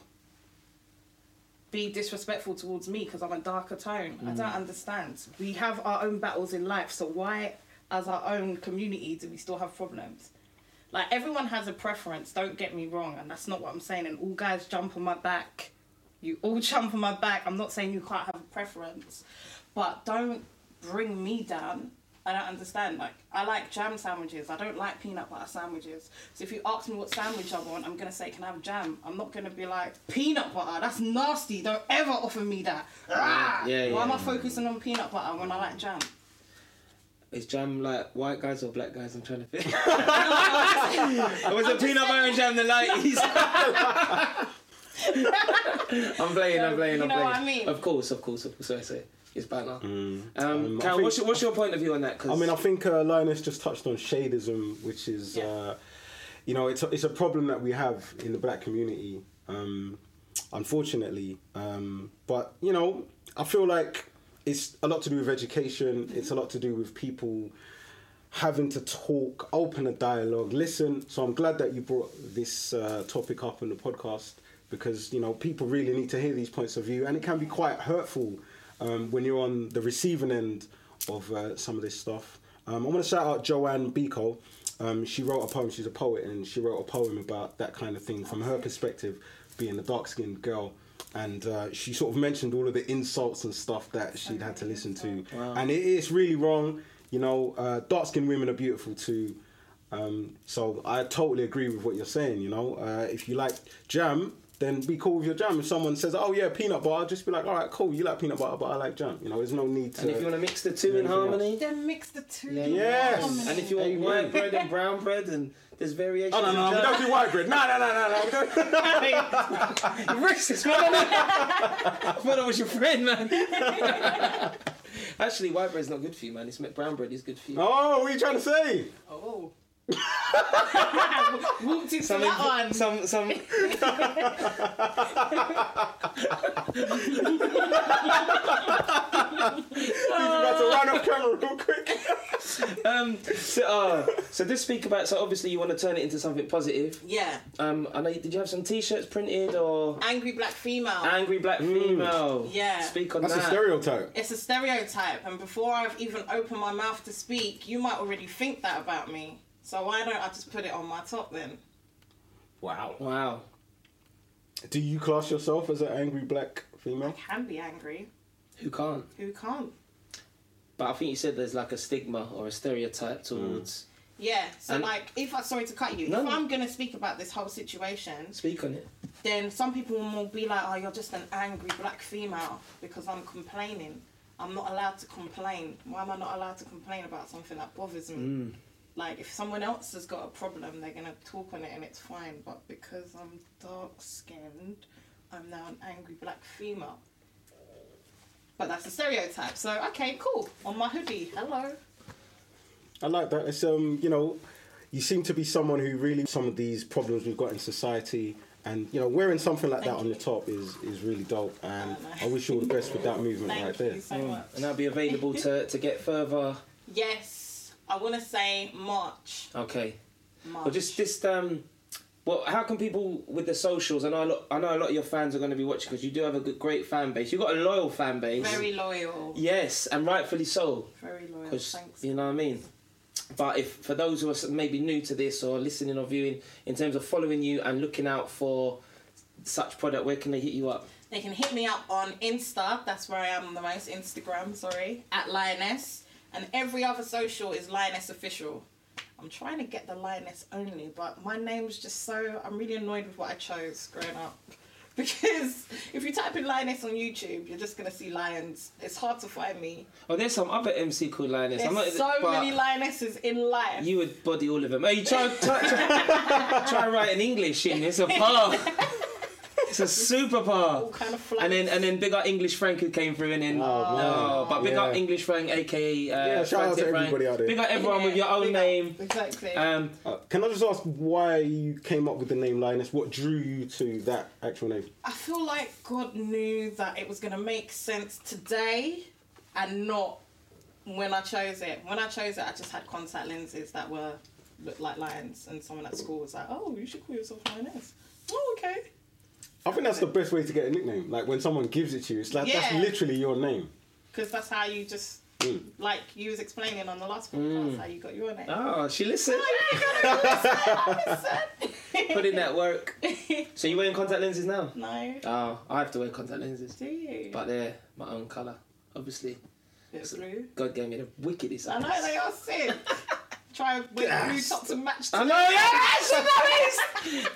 be disrespectful towards me because I'm a darker tone. I don't mm. understand. We have our own battles in life, so why, as our own community, do we still have problems? Like everyone has a preference. Don't get me wrong, and that's not what I'm saying. And all guys jump on my back. You all jump on my back. I'm not saying you can't have a preference, but don't bring me down. I don't understand. Like I like jam sandwiches. I don't like peanut butter sandwiches. So if you ask me what sandwich I want, I'm gonna say, "Can I have jam?" I'm not gonna be like peanut butter. That's nasty. Don't ever offer me that. Ah! yeah, Why am yeah. I focusing on peanut butter when I like jam? Is jam like white guys or black guys? I'm trying to think. it was a peanut butter and jam the nineties. I'm playing, I'm playing, You I'm know playing. what I mean? Of course, of course, of course. I say it's banter. Um, Um, I Cal, think- what's, your, what's your point of view on that? Cause I mean, I think uh, Lioness just touched on shadism, which is, Yeah. uh, you know, it's a, it's a problem that we have in the black community, um, unfortunately. Um, but you know, I feel like it's a lot to do with education. It's a lot to do with people having to talk, open a dialogue, listen. So I'm glad that you brought this uh, topic up on the podcast because you know people really need to hear these points of view, and it can be quite hurtful um, when you're on the receiving end of uh, some of this stuff. Um, I want to shout out Joanne Biko. Um, she wrote a poem. She's a poet, and she wrote a poem about that kind of thing from her perspective, being a dark-skinned girl. And uh, she sort of mentioned all of the insults and stuff that she'd had to listen to, and it is really wrong. You know, uh, dark-skinned women are beautiful too. Um, so I totally agree with what you're saying. You know, uh, if you like jam, then be cool with your jam. If someone says, "Oh yeah, peanut butter," just be like, "All right, cool. You like peanut butter, but I like jam." You know, there's no need to. And if you want to mix the two in anything else. harmony, Then mix the two. Yeah. Yes. harmony. and if you want Amen. white bread and brown bread, and there's variations. Oh no, no, no, we don't do white bread. No, no, no, no, no. We don't. You're racist, man. I thought that was your friend, man. Actually, white bread's not good for you, man. It's brown bread is good for you. Oh, what are you trying to say? Oh. Walked into Some, that one. some, some. He's about to run off camera real quick. Um, so, uh, so just speak about. So obviously, you want to turn it into something positive. Yeah. Um, I know. Did you have some T-shirts printed or Angry black female. angry black female? Yeah. Speak on That's a stereotype. it's a stereotype, and before I've even opened my mouth to speak, you might already think that about me. So why don't I just put it on my top then? Wow. Wow. Do you class yourself as an angry black female? I can be angry. Who can't? Who can't? But I think you said there's like a stigma or a stereotype towards. Yeah. So And- like, if I sorry to cut you, No, if. I'm gonna speak about this whole situation, Speak on it. then some people will be like, "Oh, you're just an angry black female because I'm complaining." I'm not allowed to complain. Why am I not allowed to complain about something that bothers me? Mm. Like, if someone else has got a problem, they're gonna talk on it and it's fine. But because I'm dark skinned, I'm now an angry black female. But that's a stereotype. So okay, cool. On my hoodie, hello. I like that. It's um, you know, you seem to be someone who really some of these problems we've got in society, and you know, wearing something like that Thank on the top is is really dope. And Oh, no. I wish you all the best with that movement Thank right you there. so much. And that'll be available to, to get further. Yes, I want to say March. Okay. March. Well, just just um, well, how can people with the socials? I know a lot, I know a lot of your fans are going to be watching because you do have a good, great fan base. You've got a loyal fan base. very loyal. Yes, and rightfully so. Very loyal. Thanks. you know what I mean. But if for those who are maybe new to this or listening or viewing, in terms of following you and looking out for such product, where can they hit you up? They can hit me up on Insta. That's where I am the most. Instagram, sorry, at Lioness, and every other social is Lioness Official. I'm trying to get the Lioness only, but my name's just so. I'm really annoyed with what I chose growing up. Because if you type in Lioness on YouTube, you're just gonna see lions. It's hard to find me. Oh, there's some other MC called Lioness. There's I'm not, so many lionesses in life. You would body all of them. Try trying to try, try, try writing English in. It's a par. It's a super par. all kind of. And then and then big up English Frank who came through and then Oh, oh, but big up English Frank aka uh, Yeah, shout out to Frantic Frank. everybody out there. Big up everyone with your own Big up. name. Exactly. Um, Uh, can I just ask why you came up with the name Lioness? What drew you to that actual name? I feel like God knew that it was going to make sense today and not when I chose it. When I chose it, I just had contact lenses that were looked like lions, and someone at school was like, "Oh, you should call yourself lioness." Oh, okay. I think that's the best way to get a nickname. Like when someone gives it to you, it's like that's literally your name. Because that's how you just Mm. like you was explaining on the last podcast mm. how you got your name. oh, she listened. Oh, Put Put in that work. So you wearing contact lenses now? no. Oh, I have to wear contact lenses, Do you? but they're my own colour. Obviously, it's blue. God gave me the wickedest. I know eyes. they are sick. Try with blue Yes. top to match. I know, yeah, she knows.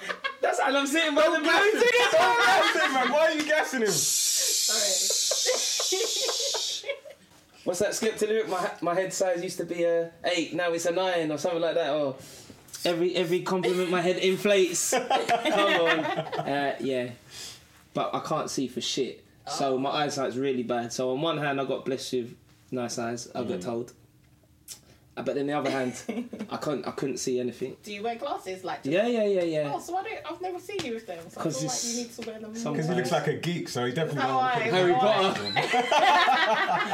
That's how I'm sitting by the blue Gas him, ticket. man. Why are you gassing him? Sorry. What's that script lyric? My my head size used to be a eight, now it's a nine or something like that. Or every every compliment my head inflates. Come on, uh, yeah. But I can't see for shit, so my eyesight's really bad. So on one hand, I got blessed with nice eyes. I got told, uh, but then the other hand, I couldn't I couldn't see anything. Do you wear glasses? Like, just- Yeah, yeah, yeah, yeah. Oh, so I don't, I've never seen you with them. So I 'Cause feel like you need to wear them. Because he looks like a geek, so he definitely How I- don't Harry Why? Potter.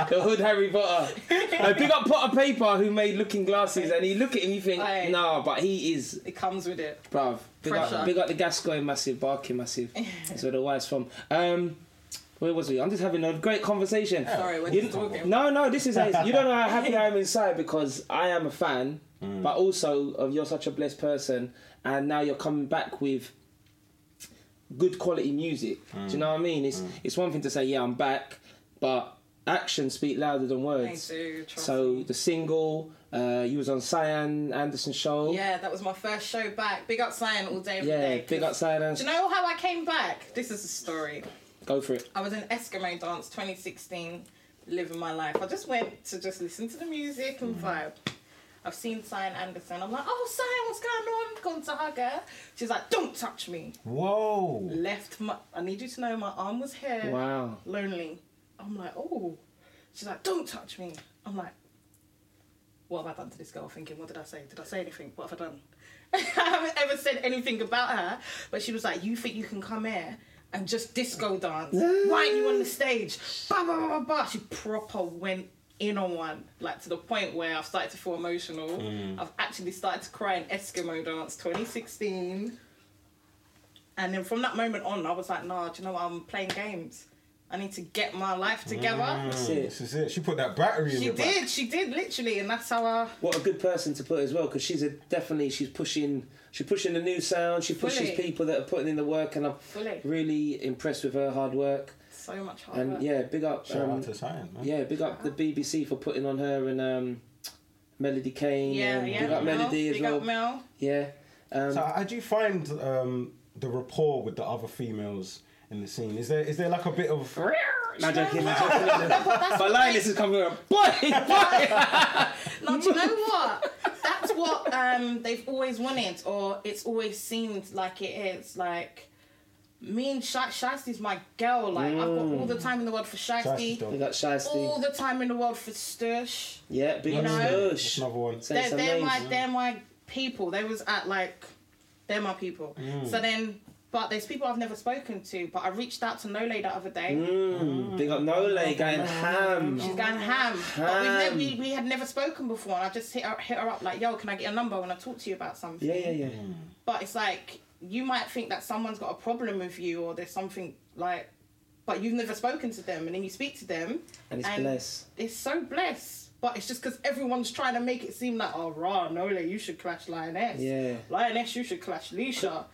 the hood Harry Potter. I big up Potter Payper who made looking glasses and you look at him you think, Aye. nah, but he is It comes with it. bruv. Big up, Pressure. big up the Gascoigne massive, Barking massive. That's where the wife's from. Um where was we? I'm just having a great conversation. Oh. Sorry, we're You- talking. No, no, this is you don't know how happy I am inside because I am a fan, mm. but also of you're such a blessed person, and now you're coming back with good quality music. Do you mm. know what I mean? It's mm. it's one thing to say yeah I'm back, but actions speak louder than I words. do. Trust So me. the single, uh, you was on Sian Anderson show. Yeah, that was my first show back. Big up Sian all day, every Yeah, day, big 'cause- up Sian Do you know how I came back? This is a story. Go for it. I was in Eskimo Dance 2016, living my life. I just went to just listen to the music and mm. vibe. I've seen Sian Anderson. I'm like, oh, Sian, what's going on? Gone to hug her. She's like, don't touch me. Whoa. Left my, I need you to know my arm was here. Wow. Lonely. I'm like, oh. She's like, don't touch me. I'm like, what have I done to this girl? Thinking, what did I say? Did I say anything? What have I done? I haven't ever said anything about her. But she was like, you think you can come here and just disco dance? Why aren't you on the stage? Bah, bah, bah, bah, bah. She proper went in on one, like to the point where I've started to feel emotional. Mm. I've actually started to cry in Eskimo Dance 2016. And then from that moment on, I was like, nah, do you know what? I'm playing games. I need to get my life together. That's it. This is it. She put that battery in She your back. did, she did, literally, and that's how I. What a good person to put as well, because she's a definitely she's pushing she's pushing the new sound. She pushes Fully. people that are putting in the work, and I'm Fully. really impressed with her hard work. So much hard work. And work. yeah, big up, Shout um, out to Sian, man. yeah, big up the BBC for putting on her and um, Melody Kane. yeah, and yeah. Big up Mel, Melody as big well. up Mel. Yeah. Um, So how do you find um, the rapport with the other females in the scene? Is there is there like a bit of no, joking, no, what? joking. No, but But what Lioness is coming up. Boy, boy. No, do you know what? That's what um, they've always wanted, or it's always seemed like it is. Like, me and Shy Shystie's my girl. Like, I've got all the time in the world for Shystie's Shystie, dope. We got Shystie. all the time in the world for Stush. Yeah, big You know? That's Stush. another one. Say They're, some they're names. my they're my people. They was at like they're my people. So then, but there's people I've never spoken to. But I reached out to Nolay the other day. Mm, big up Nolay going ham. She's going ham. But we've Ham. never, we, we had never spoken before, and I just hit her, hit her up like, "Yo, can I get a number when I talk to you about something?" Yeah, yeah, yeah. But it's like you might think that someone's got a problem with you, or there's something like, but you've never spoken to them, and then you speak to them, And it's And- blessed. it's so blessed. But it's just because everyone's trying to make it seem like, oh, raw, Nolay, you should clash Lioness. Yeah. Lioness, you should clash Leshurr.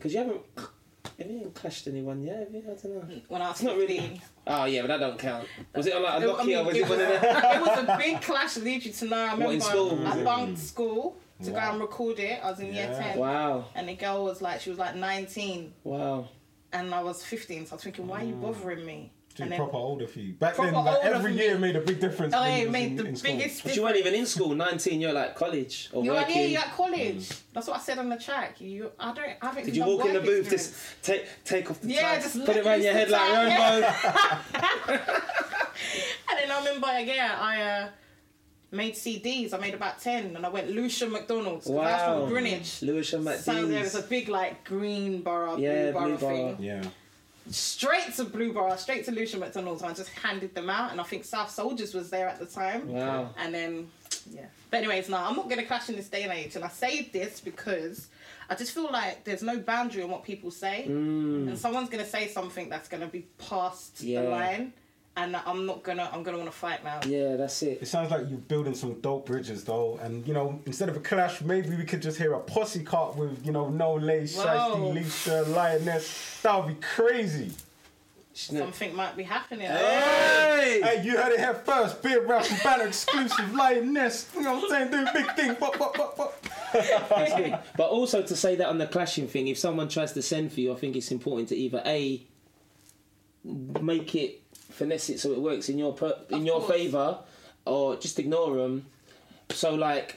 Because you haven't, have you haven't clashed anyone yet? Have you? I don't know. When I was It's not really. Oh yeah, but that don't count. Was it like a It- I mean, or was it it was- them? it was a big clash literally to know. I remember in school? I bunked school to go and record it. I was in year Yeah. 10. Wow, And the girl was like, she was like 19. wow. And I was 15. So I was thinking, why are you mm. bothering me? Too and then, proper older for you. Back then, like, every year me. made a big difference. oh, when you it made in- the in school. biggest But you weren't even in school. Nineteen, you're like college or You're like, yeah, working. you're at college. That's what I said on the track. You, I don't, I haven't Did you walk in the booth? experience. Just take take off the Yeah, tie, just put it around your the head like tie, Rambo. And then I remember, yeah, I uh, made CDs. I made about 10. And I went Lucia McDonald's. I was Wow. from Greenwich. Lewis and So there was a big like green borough, Yeah, blue borough blue borough. thing. Yeah. Straight to Blue Borough, straight to Lucia McDonald's. And I just handed them out. And I think South Soldiers was there at the time. Wow. And then, yeah. But anyways, now I'm not going to clash in this day and age. And I say this because I just feel like there's no boundary on what people say. And someone's going to say something that's going to be past Mm. Yeah. the line. And I'm not going to, I'm going to want to fight now. Yeah, that's It it. sounds like you're building some dope bridges, though. And, you know, instead of a clash, maybe we could just hear a posse cut with, you know, Nolay, Whoa. Shystie, Lisa, Lioness. That would be crazy. Something might be happening. Hey! Hey, you heard it here first. Beer rap and banter exclusive, Lioness. You know what I'm saying? Doing big thing. Bop, bop, bop, bop. But also to say that on the clashing thing, if someone tries to send for you, I think it's important to either a make it finesse it so it works in your per, in Of your course. favor, or just ignore them. So like.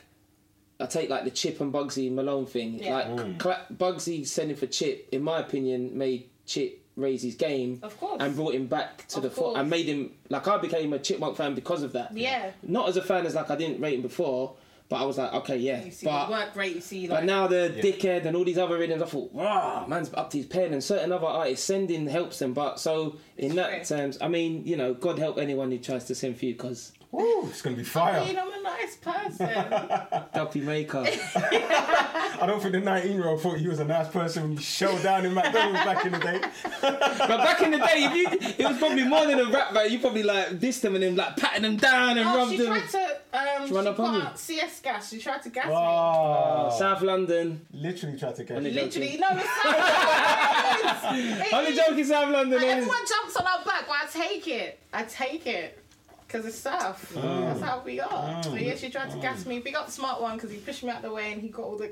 I take like the Chip and Bugsy Malone thing. Yeah. Like mm. Cla- Bugsy sending for Chip, in my opinion, made Chip raise his game Of course. and brought him back to Of the fore and made him like I became a Chipmunk fan because of that. Yeah. Not as a fan as like I didn't rate him before, but I was like, okay, yeah. You see but the work rate, you see but now the dickhead and all these other rhythms, I thought, wow, man's up to his pen, and certain other artists sending helps them. But so in that true. terms, I mean, you know, God help anyone who tries to send for you because Woo, it's gonna be fire. I mean, I'm a nice person. Duppy Maker. I don't think the 19 year old thought he was a nice person when you showed down in McDonald's back in the day. but back in the day, if you, it was probably more than a rap battle. You probably like dissed them and then like patting them down and oh, rubbed she them. tried to um, she run up on put you? CS gas. She tried to gas Wow. South London. Literally tried to get Only me. you. Literally, no, it's not. Only joking, South London. Like, everyone jumps on our back, but I take it. I take it. Because it's South. That's how we are. So yeah, she tried to gas me. Big up smart one because he pushed me out the way and he got all the.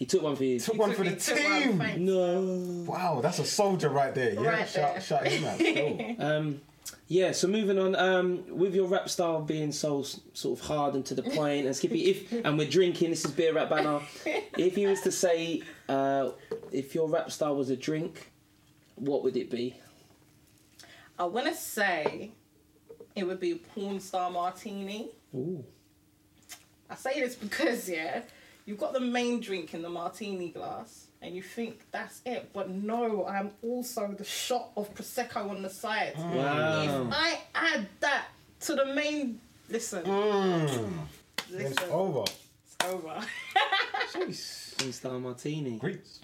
He took one for you. Took one took for the me- took one, team. No. Wow, that's a soldier right there. Yeah, Right shout, there. shout him out. Still. Um, yeah, so moving on, um, with your rap style being so sort of hard and to the point, and Skippy, if and we're drinking, this is beer rap banter. if you was to say, uh, if your rap style was a drink, what would it be? I want to say it would be a porn star martini. Ooh. I say this because, yeah, you've got the main drink in the martini glass and you think that's it. But no, I'm also the shot of Prosecco on the side. Wow. If I add that to the main. Listen. Mm. Listen. It's over. It's over. Jeez. One star martini. Greeks.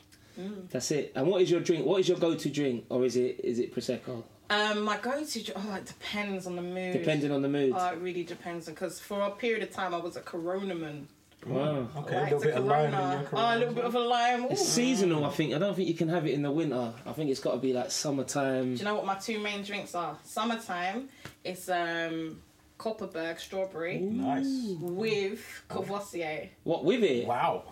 That's it. And what is your drink? What is your go-to drink, or is it is it prosecco? Um, my go to. dr- Oh, it depends on the mood. Depending on the mood. Oh, it really depends because for a period of time I was a Corona man. wow. Okay, I a little bit a of lime in Corona. Oh, a little bit of a lime. Ooh. It's seasonal, I think. I don't think you can have it in the winter. I think it's got to be like summertime. Do you know what my two main drinks are? Summertime, it's um Kopparberg strawberry Nice. with Courvoisier. What with it? Wow.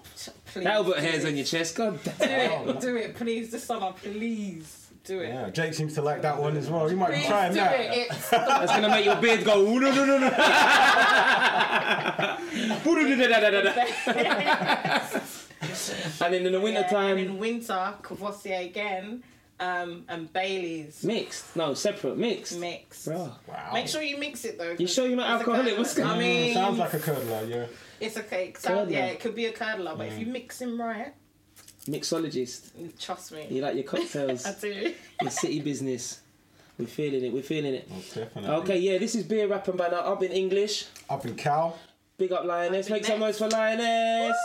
Please. That'll put do hairs it. on your chest. God Do it, do it, please. This summer, please do it. Yeah, Jake seems to like that one as well. You might be Please trying do that. it. It's That's gonna make your beard go. "Ooh, no, no, no, no." and then in the winter yeah, and in time, winter, Courvoisier again, um, and Bailey's mixed. No, separate, mixed. mix. Bruh. Wow. Make sure you mix it though. You 'cause sure you're not it's a alcoholic? curdler. What's going I on? mean, Sounds like a curdler, yeah. it's a cake. Sound, Curdler. yeah, it could be a curdler, but if you mix him right, Mixologist. trust me, You like your cocktails, I do. your city business. We're feeling it. We're feeling it. Most definitely. Okay, yeah, this is beer rap and banter. Up in English. Up in Cal. Big up Lioness. Up in Make some noise for Lioness.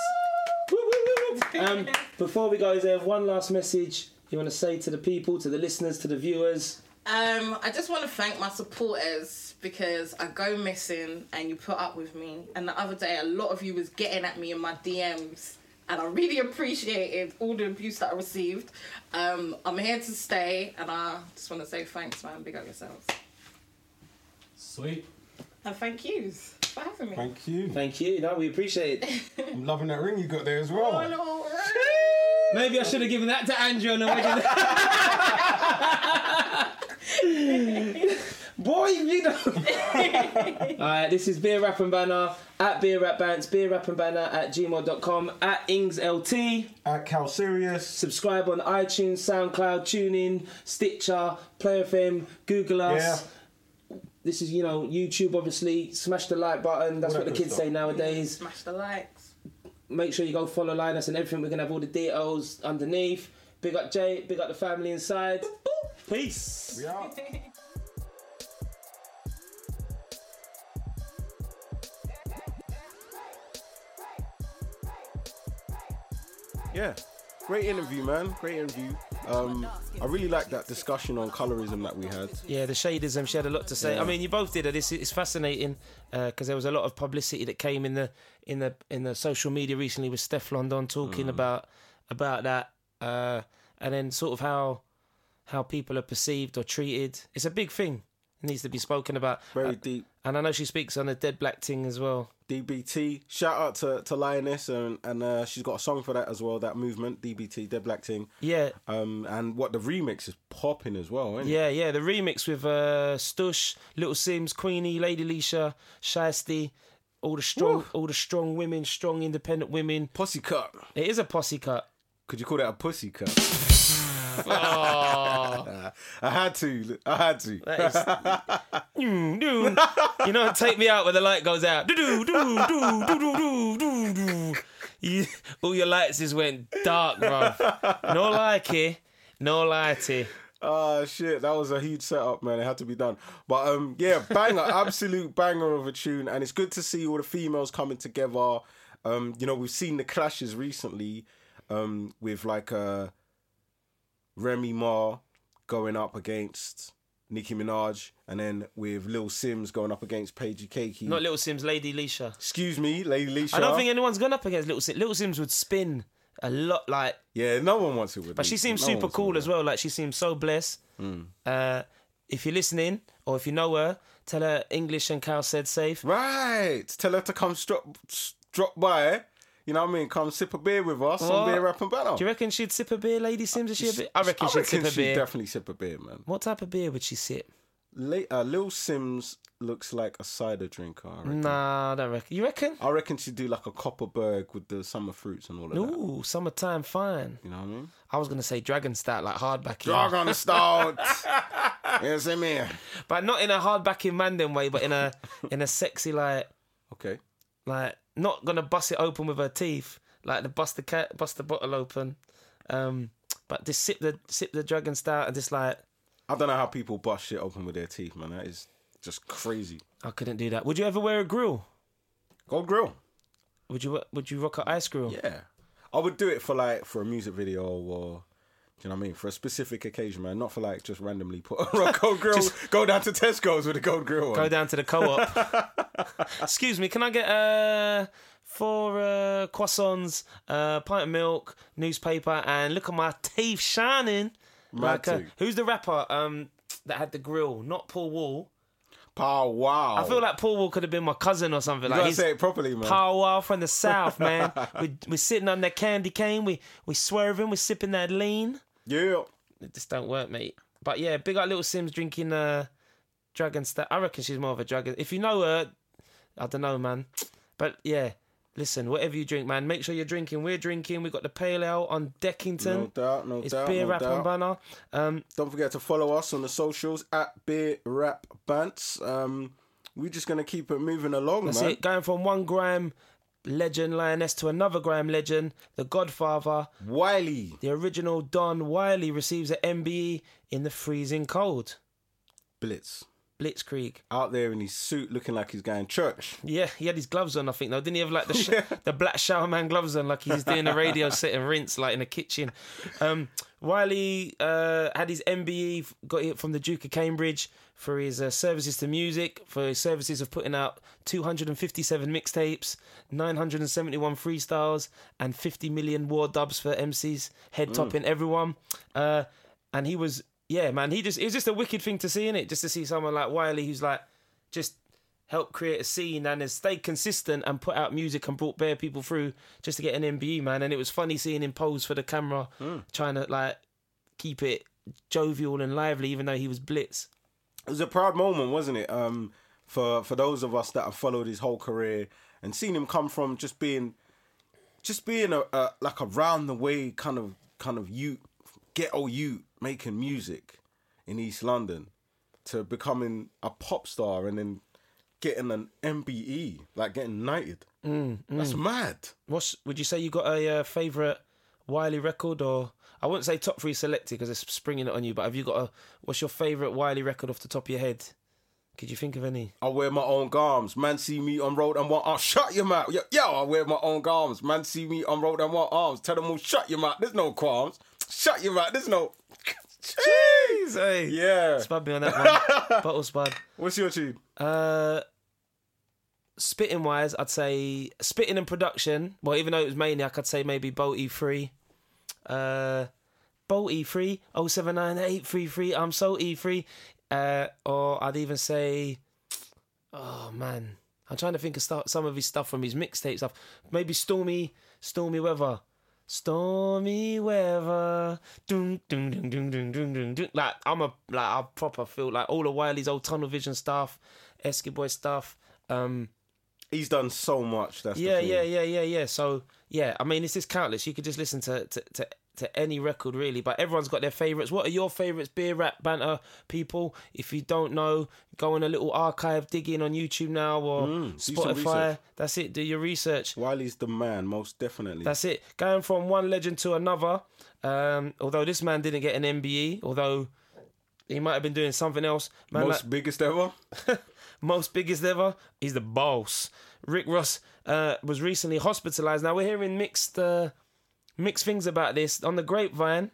Woo, woo, woo, woo. Um, before we go, is there one last message you want to say to the people, to the listeners, to the viewers? Um, I just want to thank my supporters because I go missing and you put up with me. And the other day, a lot of you was getting at me in my DMs, and I really appreciated all the abuse that I received. Um, I'm here to stay, and I just want to say thanks, man. Big up yourselves, Sweet. and thank yous for having me. Thank you. Thank you. No, we appreciate it. I'm loving that ring you got there as well. Oh, no. Maybe I should have given that to Andrew on the wedding. Boy, you know. Alright, this is Beer Rap and Banter at Beer Rap Bants, Beer Rap and Banter at gmail.com, at IngsLT. At Cal Sirius. Subscribe on iTunes, SoundCloud, TuneIn, Stitcher, Play FM, Google us. Yeah. This is, you know, YouTube obviously. Smash the like button. That's All what the kids stuff. say nowadays. Smash the likes. Make sure you go follow Lioness and everything. We're going to have all the details underneath. Big up Jay, big up the family inside. Peace. Yeah, great interview, man. Great interview. Um, I really like that discussion on colorism that we had. Yeah, the shadism. She had a lot to say. Yeah. I mean, you both did it. It's, it's fascinating because there was a lot of publicity that came in the in the in the social media recently with Steph London talking about about that, uh, and then sort of how how people are perceived or treated. It's a big thing. Needs to be spoken about. Very Uh, deep. and I know she speaks on the dead black thing as well. DBT. Shout out to, to Lioness and and uh, she's got a song for that as well. That movement, DBT, Dead Black Ting. Yeah, Um, and what the remix is popping as well. Isn't it? yeah, yeah. The remix with uh, Stush, Little Simz, Queenie, Lady Leshurr, Shystie, all the strong, Woo. all the strong women, strong independent women. Pussy cut. It is a posse cut. Could you call that a pussy cut? Oh, I had to. I had to. that is. You know, take me out when the light goes out. You, all your lights just went dark, bro. No like it. No lighty. Oh shit, that was a huge setup, man. It had to be done. But um, yeah, banger, absolute banger of a tune, and it's good to see all the females coming together. Um, you know, we've seen the clashes recently, um, with like uh, Remy Ma going up against Nicki Minaj, and then with Lil Simz going up against Paigey Cakey. Not Lil Simz, Lady Leshurr. Excuse me, Lady Leshurr. I don't think anyone's gone up against Lil Simz. Little Simz would spin a lot, like, Yeah, no one wants it with. but she seems super cool as well. Like, she seems so blessed. Hmm. Uh, if you're listening or if you know her, tell her English and Cal said safe. Right. Tell her to come drop, drop by. You know what I mean? Come sip a beer with us What? on Beer Rap and Banter. Do you reckon she'd sip a beer, Lady Simz? Is she a bit? I reckon I she'd reckon sip a beer. definitely sip a beer, man. What type of beer would she sip? Uh, Lil Simz looks like a cider drinker. I reckon. Nah, I don't reckon. You reckon? I reckon she'd do like a Kopparberg with the summer fruits and all of that. Ooh, summertime fine. You know what I mean? I was gonna say dragon stout, like hardbacking, Dragon Stout. yes, I mean. but not in a hardbacking Mandan way, but in a in a sexy like Okay. like not gonna bust it open with her teeth, like the bust the cat bust the bottle open. Um, but just sip the sip the dragon stout and just like I don't know how people bust shit open with their teeth, man. That is just crazy. I couldn't do that. Would you ever wear a grill? Gold grill. Would you would you rock an ice grill? Yeah. I would do it for like for a music video or you know what I mean? For a specific occasion, man. Not for like just randomly put a gold grill. just go down to Tesco's with a gold grill. Go on. down to the co-op. Excuse me, can I get uh four uh, croissants, uh, pint of milk, newspaper, and look at my teeth shining. Like, uh, who's the rapper um that had the grill? Not Paul Wall. Pow wow. I feel like Paul Wall could have been my cousin or something. you like gotta say it properly, man. Paul Wall from the south, man. we we sitting on that candy cane. We we swerving. We're sipping that lean. Yeah. It just don't work, mate. But yeah, big up little Simz drinking uh dragon stout. I reckon she's more of a dragon. If you know her, I don't know, man. But yeah, listen, whatever you drink, man, make sure you're drinking. We're drinking. We've got the pale ale on Deckington. No doubt, no it's doubt. beer no rap doubt. and banter. Um, Don't forget to follow us on the socials at Beer Rap Bants. Um, we're just gonna keep it moving along, that's man. it. Going from one grime legend lioness to another grime legend, the Godfather, Wiley, the original Don Wiley receives an MBE in the freezing cold. Blitz Blitzkrieg. out there in his suit, looking like he's going church. Yeah, he had his gloves on, I think, though. Didn't he have like the sh- the black shower man gloves on, like he's doing a radio set and rinse, like in a kitchen? Um, Wiley uh, had his MBE, got it from the Duke of Cambridge for his uh, services to music, for his services of putting out 257 mixtapes, 971 freestyles, and 50 million war dubs for MCs, head topping everyone. Uh, and he was, yeah, man, he just, it was just a wicked thing to see, in it, just to see someone like Wiley who's like, just helped create a scene and has stayed consistent and put out music and brought bare people through just to get an MBE, man. And it was funny seeing him pose for the camera, trying to like keep it jovial and lively, even though he was blitz. It was a proud moment, wasn't it? Um, for for those of us that have followed his whole career and seen him come from just being, just being a, a like a round the way kind of kind of youth, ghetto youth making music in East London, to becoming a pop star and then getting an MBE, like getting knighted. That's mad. What's would you say you got a uh, favorite Wiley record or? I wouldn't say top three selected because it's springing it on you, but have you got a? What's your favorite Wiley record off the top of your head? Could you think of any? I wear my own garms. Man see me on road and want arms. Shut your mouth. Yo, yo, I wear my own garms. Man see me on road and want arms. Tell them all, shut your mouth. There's no qualms. Shut your mouth. There's no. Jeez, hey. Yeah. Spud me on that one. Bottle spud. What's your tune? Uh, spitting wise, I'd say spitting and production. Well, even though it was Maniac, I'd say maybe Bow E3. Uh, Bow E3, 079833, I'm so E3. Uh, or I'd even say, oh man, I'm trying to think of stuff, some of his stuff from his mixtape stuff. Maybe Stormy, Stormy Weather. Stormy weather, dun, dun, dun, dun, dun, dun, dun. like I'm a like I proper feel like all the Wiley's old Tunnel Vision stuff, Eskiboy stuff. Um, He's done so much. That's yeah, yeah, yeah, yeah, yeah. So yeah, I mean, it's just countless. You could just listen to to, to, to any record really. But everyone's got their favorites. What are your favorites? Beer rap banter people. If you don't know, go on a little archive digging on YouTube now or Mm, Spotify. That's it. Do your research. Wiley's the man, most definitely. That's it. Going from one legend to another. Um, although this man didn't get an MBE, although he might have been doing something else. Man, most like- biggest ever. most biggest ever. He's the boss. Rick Ross uh, was recently hospitalized. Now we're hearing mixed uh, mixed things about this on the grapevine.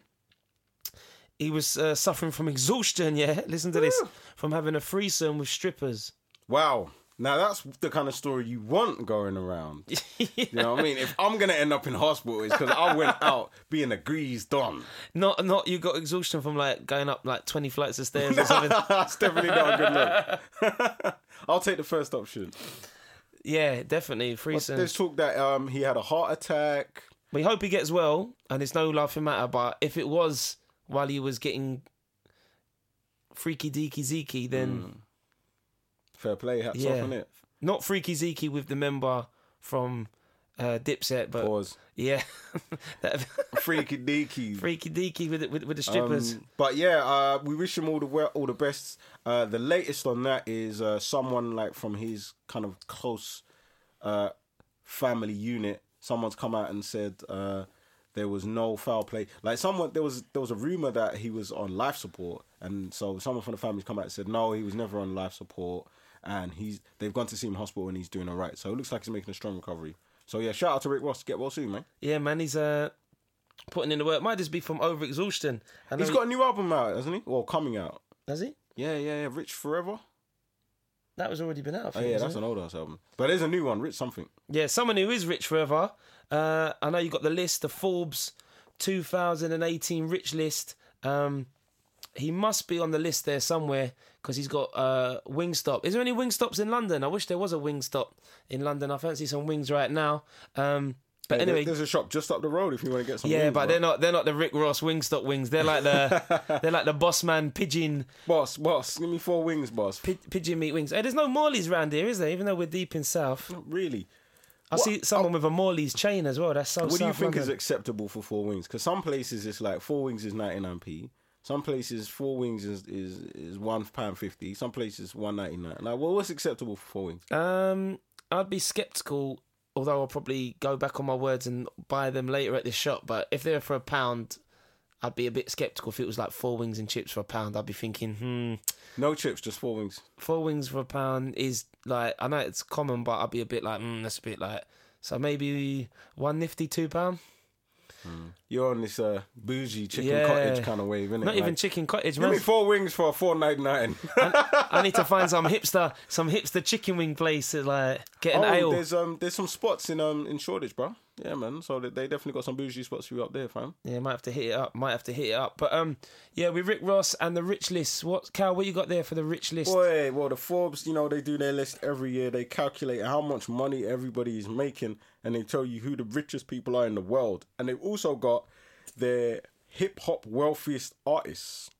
He was uh, suffering from exhaustion. Yeah, listen to this. From having a threesome with strippers. Wow. Now that's the kind of story you want going around. You know what I mean? If I'm gonna end up in hospital, it's because I went out being a greased don. Not not you got exhaustion from like going up like twenty flights of stairs or something. That's definitely not a good look. I'll take the first option. yeah, definitely threesome. There's talk that um he had a heart attack. We hope he gets well, and it's no laughing matter. But if it was while he was getting freaky deaky zeeky, then Fair play, hats Yeah. off on it. not Freekey Zekey with the member from uh, Dipset, but Pause. yeah, Freaky deaky. freaky deaky with, the- with with the strippers. Um, but yeah, uh, we wish him all the all the best. Uh, the latest on that is uh, someone like from his kind of close uh, family unit. Someone's come out and said uh, there was no foul play. Like someone, there was there was a rumor that he was on life support, and so someone from the family's come out and said no, he was never on life support, and he's they've gone to see him hospital and he's doing all right. So it looks like he's making a strong recovery. So yeah, shout out to Rick Ross. Get well soon, man. yeah, man, he's uh putting in the work. Might just be from overexhaustion. Know He's he- got a new album out, hasn't he? Or coming out. has he? Yeah, yeah, yeah. Rich Forever. That was already been out. Oh yeah, that's it? an old ass album. But there's a new one, Rich something. Yeah, someone who is rich forever. Uh, I know you got the list, the Forbes 2018 rich list. Um, he must be on the list there somewhere because he's got uh, Wingstop. Is there any Wingstops in London? I wish there was a Wingstop in London. I fancy some wings right now. Um, but Yeah, anyway, there's a shop just up the road if you want to get some. yeah, wings, but bro. they're not they're not the Rick Ross Wingstop wings. They're like the they're like the Boss Man pigeon Boss, boss, give me four wings, boss. pi- pigeon meat wings. Hey, there's no Morley's round here, is there? Even though we're deep in South, Not really. I see someone with a Morley's chain as well. That's so. What do you South think is acceptable for four wings? Because some places it's like four wings is ninety nine p. Some places four wings is is, is one pound fifty. Some places one ninety nine. Like, well, what's acceptable for four wings? Um, I'd be skeptical, although I'll probably go back on my words and buy them later at this shop. But if they're for a pound, I'd be a bit skeptical. If it was like four wings and chips for a pound, I'd be thinking, hmm, No chips, just four wings. four wings for a pound is like I know it's common, but I'd be a bit like, hmm, that's a bit like. So maybe one nifty two pound. You're on this uh, bougie chicken Yeah. cottage kind of wave, isn't it? Not even Like, chicken cottage, Give man. me four wings for four ninety nine. I need to find some hipster, some hipster chicken wing place to like get an oh, ale. there's um there's some spots in um in Shoreditch, bro. Yeah, man. So they they definitely got some bougie spots for you up there, fam. Yeah, might have to hit it up. Might have to hit it up. But um, yeah, with Rick Ross and the rich list. What Cal? What you got there for the rich list? Boy, well, the Forbes, you know, they do their list every year. They calculate how much money everybody is making, and they tell you who the richest people are in the world. And they've also got their hip hop wealthiest artists.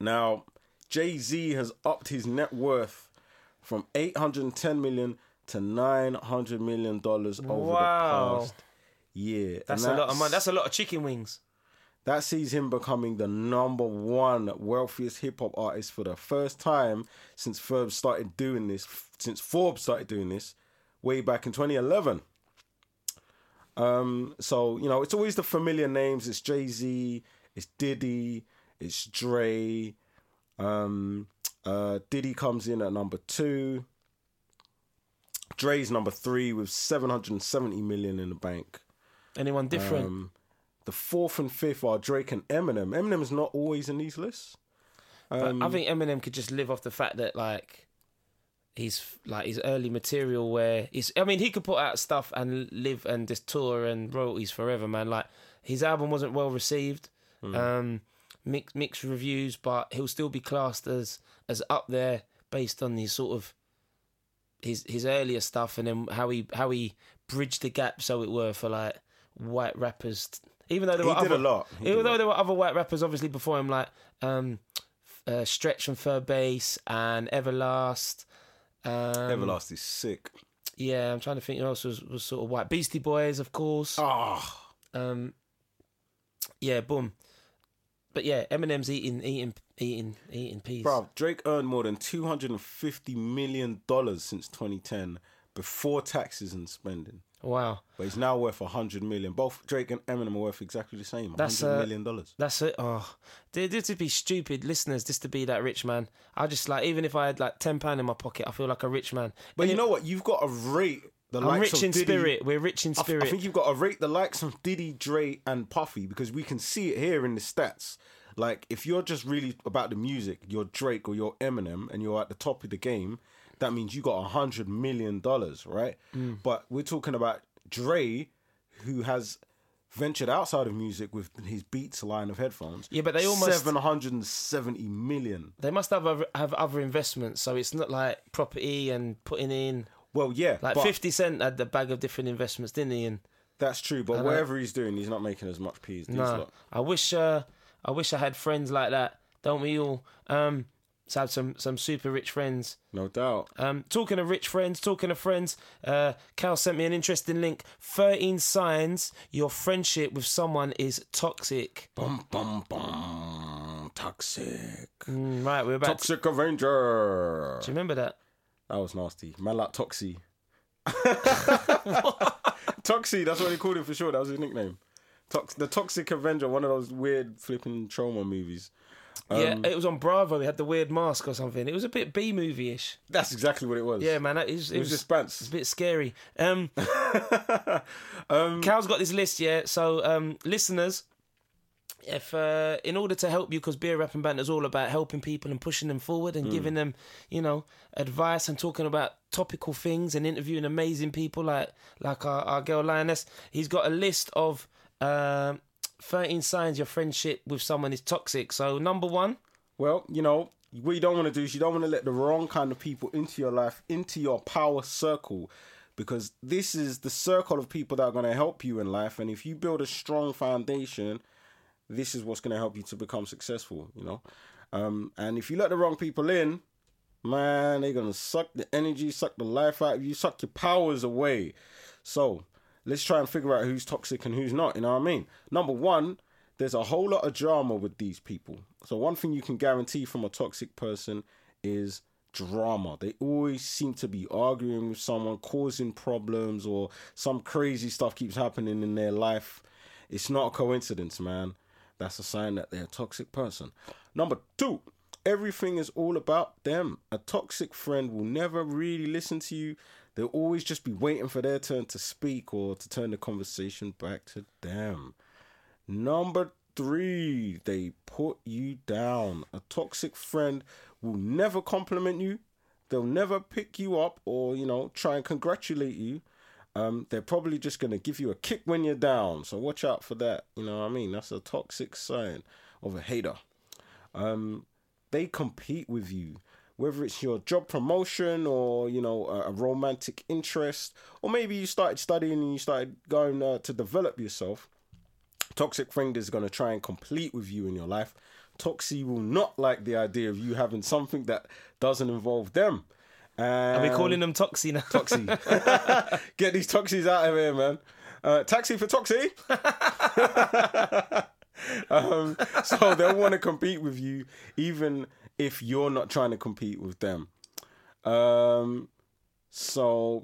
Now, Jay Z has upped his net worth from eight hundred ten million to nine hundred million dollars over Wow. the past year. That's And a lot of money. That's a lot of chicken wings. that sees him becoming the number one wealthiest hip hop artist for the first time since Forbes started doing this. Since Forbes started doing this, way back in 2011. Um, so you know, it's always the familiar names. It's Jay Z, it's Diddy, it's Dre. Um, uh, Diddy comes in at number two. Dre's number three with 770 million in the bank. Anyone different? Um, the fourth and fifth are Drake and Eminem. Eminem's not always in these lists. Um, I think Eminem could just live off the fact that like he's like his early material where he's. I mean, he could put out stuff and live and just tour and royalties forever, man. Like his album wasn't well received. Um, mixed mixed reviews, but he'll still be classed as as up there based on his sort of his his earlier stuff and then how he how he bridged the gap, so it were for like white rappers. Even though there He were did other, a lot. He even though lot. there were other white rappers obviously before him, like um, uh, Stretch from Third Bass and Everlast. Um, Everlast is sick. Yeah, I'm trying to think who else was, was sort of white. Beastie Boys, of course. Ah, Um, yeah, boom. But yeah, Eminem's eating, eating, eating, eating peas. Bro, Drake earned more than two hundred and fifty million dollars since 2010 before taxes and spending. Wow, But he's now worth a hundred million. Both Drake and Eminem are worth exactly the same. That's, Hundred uh, million dollars. that's it. Oh, Th- this would be stupid, listeners, just to be that rich man. I just like, even if I had like ten pound in my pocket, I feel like a rich man. But And you it- know what? You've got to rate the I'm likes rich of in Diddy. spirit. We're rich in I spirit. I think you've got to rate the likes of Diddy, Dre, and Puffy because we can see it here in the stats. Like, if you're just really about the music, you're Drake or you're Eminem, and you're at the top of the game, that means you got a hundred million dollars, right? Mm. But we're talking about Dre, who has ventured outside of music with his Beats line of headphones. Yeah, but they almost- seven hundred and seventy million. they must have other, have other investments, so it's not like property and putting in. Well, yeah, Like Fifty Cent had a bag of different investments, didn't he? And that's true. But whatever he's doing, he's not making as much peas. No, lot. I wish, uh, I wish I had friends like that. Don't we all? Um, to have some some super rich friends. no doubt. Um, talking of rich friends, talking of friends, uh, Cal sent me an interesting link. 13 signs your friendship with someone is toxic. Bum bum bum. Toxic. Mm, right, we're about to. Toxic Avenger. Do you remember that? That was nasty. Man like Toxie. Toxie, that's what they called him for sure. That was his nickname. Tox- the Toxic Avenger, one of those weird flipping trauma movies. Yeah, Um, it was on Bravo. He had the weird mask or something. It was a bit B movie ish. That's exactly what it was. Yeah, man, is, it, It was Spence. It's a bit scary. Um, Um, Cal's got this list, yeah. So, um, listeners, if uh, in order to help you, because beer rap and banter is all about helping people and pushing them forward and giving them, you know, advice and talking about topical things and interviewing amazing people like like our, our girl Lioness. He's got a list of um 13 signs your friendship with someone is toxic. So, number one, Well, you know, what you don't want to do is you don't want to let the wrong kind of people into your life, into your power circle, because this is the circle of people that are going to help you in life. And if you build a strong foundation, this is what's going to help you to become successful, you know. Um, and if you let the wrong people in, man, they're going to suck the energy, suck the life out of you, suck your powers away. So let's try and figure out who's toxic and who's not, you know what I mean? Number one, there's a whole lot of drama with these people. So one thing you can guarantee from a toxic person is drama. They always seem to be arguing with someone, causing problems, or some crazy stuff keeps happening in their life. It's not a coincidence, man. That's a sign that they're a toxic person. Number two, everything is all about them. A toxic friend will never really listen to you. They'll always just be waiting for their turn to speak or to turn the conversation back to them. Number three, they put you down. A toxic friend will never compliment you. They'll never pick you up or, you know, try and congratulate you. Um, they're probably just going to give you a kick when you're down. So watch out for that. You know what I mean? That's a toxic sign of a hater. Um, they compete with you. Whether it's your job promotion or you know a, a romantic interest, or maybe you started studying and you started going uh, to develop yourself, toxic friend is going to try and complete with you in your life. Toxie will not like the idea of you having something that doesn't involve them. are we And- calling them toxie now? Toxie. Get these toxies out of here, man. Uh, taxi for Toxie. um, so they'll want to compete with you, even if you're not trying to compete with them. Um, so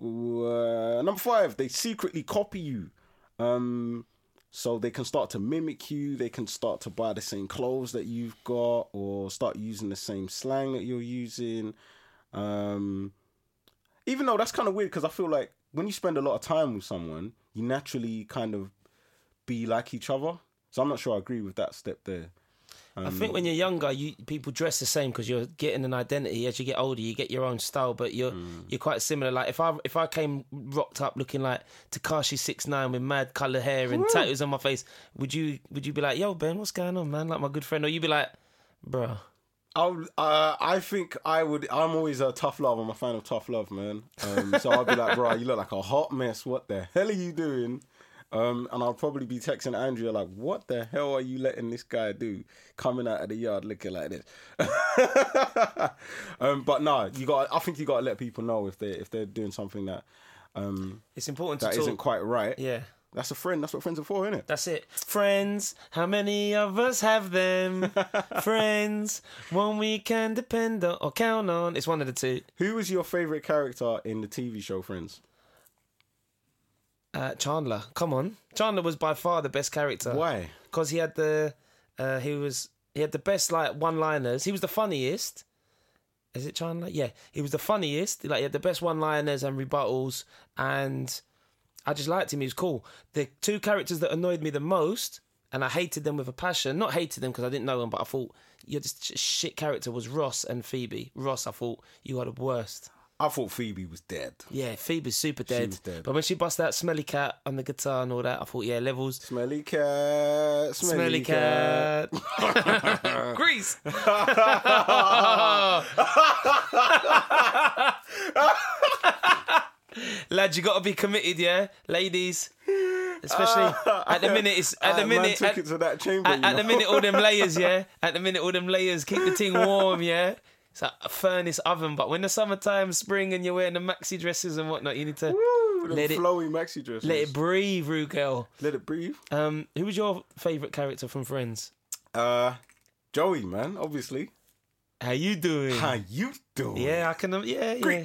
uh, number five, they secretly copy you. Um, so they can start to mimic you. They can start to buy the same clothes that you've got, or start using the same slang that you're using. Um, even though that's kind of weird because I feel like when you spend a lot of time with someone, you naturally kind of be like each other. So I'm not sure I agree with that step there. I think when you're younger, you people dress the same because you're getting an identity. As you get older, you get your own style, but you're you're quite similar. Like if I if I came rocked up looking like Tekashi Six Nine with mad colored hair and tattoos on my face, would you would you be like, "Yo, Ben, what's going on, man?" Like my good friend, or you'd be like, "Bro, I'll, uh, I think I would. I'm always a tough love. I'm a fan of tough love, man. Um, so I'd be like, bro, you look like a hot mess. What the hell are you doing? Um, and I'll probably be texting Andrea like, what the hell are you letting this guy do? Coming out of the yard looking like this. um, but no, you got. I think you got to let people know if they if they're doing something that um, it's important that to talk." isn't quite right. yeah, That's a friend. That's what friends are for, isn't it? That's it. Friends, how many of us have them? Friends, one we can depend on or count on. It's one of the two. Who was your favorite character in the TV show Friends? Uh, Chandler, come on. Chandler was by far the best character. Why? Because he had the, uh, he was he had the best like one-liners. He was the funniest. Is it Chandler? Yeah, he was the funniest. Like he had the best one-liners and rebuttals, and I just liked him. He was cool. The two characters that annoyed me the most, and I hated them with a passion. Not hated them because I didn't know them, but I thought you're just shit character. Was Ross and Phoebe. Ross, I thought you are the worst. I thought Phoebe was dead. Yeah, Phoebe's super dead. was dead. But when she bust out Smelly Cat on the guitar and all that, I thought, yeah, levels. Smelly cat. Smelly, Smelly cat. Grease. Lad, you got to be committed, yeah, ladies. Especially at the minute, it's at the minute. took At, it to that chamber. at, at the minute, all them layers, yeah. At the minute, all them layers keep the thing warm, yeah. It's like a furnace oven, but when the summertime, spring, and you're wearing the maxi dresses and whatnot, you need to Woo, let it- flowy maxi dresses. let it breathe, Rugel. Let it breathe. Um, who was your favourite character from Friends? Uh, Joey, man, obviously. How you doing? How you doing? Yeah, I can. um, Yeah, yeah.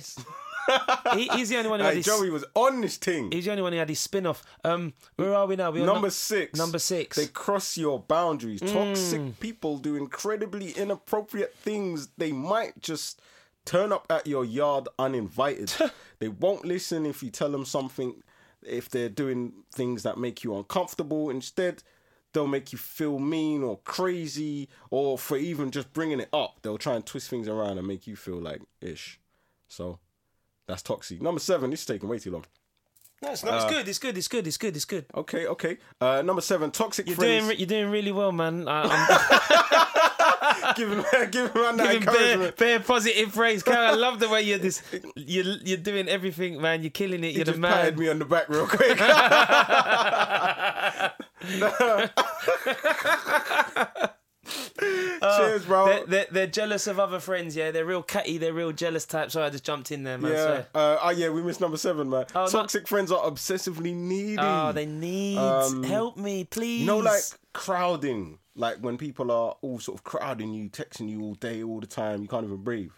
He, he's the only one who had Hey, his. Joey was on this thing. He's the only one who had his spin off. Um, where are we now? We're Number nu- six. Number six. They cross your boundaries. Mm. Toxic people do incredibly inappropriate things. They might just turn up at your yard uninvited. they won't listen if you tell them something, if they're doing things that make you uncomfortable. Instead, they'll make you feel mean or crazy, or for even just bringing it up, they'll try and twist things around and make you feel like ish. So. That's toxic. Number seven. This is taking way too long. No, it's not. Uh, it's good. It's good. It's good. It's good. It's good. Okay, okay. Uh, number seven. Toxic You're friends. doing. re- You're doing really well, man. I, giving giving man I'm that giving bare, encouragement. bare positive praise. Karen, I love the way you're this. You're you're doing everything, man. You're killing it. He You're the just patted man. me on the back real quick. Cheers, bro. They're, they're, they're jealous of other friends. Yeah, they're real catty. They're real jealous types. So I just jumped in there, man. yeah. Uh, oh, yeah. We missed number seven, man. Oh. Toxic friends are obsessively needy. Oh, they need Um, help me, please. You know, like crowding, like when people are all sort of crowding you, texting you all day, all the time, you can't even breathe.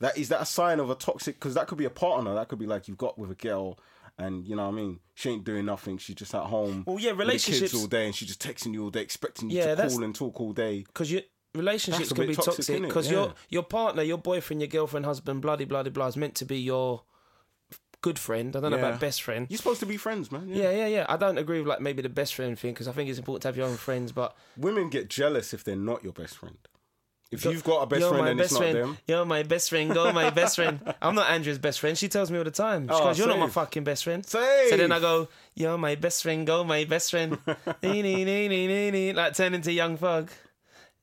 That is that a sign of a toxic? Because that could be a partner. That could be like you've got with a girl, and you know what I mean. She ain't doing nothing. She's just at home. Well, yeah, with kids relationships- all day, and she's just texting you all day, expecting you Yeah, to call and talk all day. because your relationships can be toxic, because Yeah. your your partner, your boyfriend, your girlfriend, husband, bloody bloody blah is meant to be your good friend. I don't know about best friend. You're supposed to be friends, man. Yeah, yeah, yeah. I don't agree with like maybe the best friend thing because I think it's important to have your own friends. But Women get jealous if they're not your best friend. If you've got a best you're friend my and best it's not them, You're my best friend. Go, my best friend. I'm not Andrea's best friend. She tells me all the time. She Oh, goes, "You're not my fucking best friend." Safe. So then I go, "You're my best friend. Go, my best friend." Nee, nee, nee, nee, nee, like turn into Young Thug.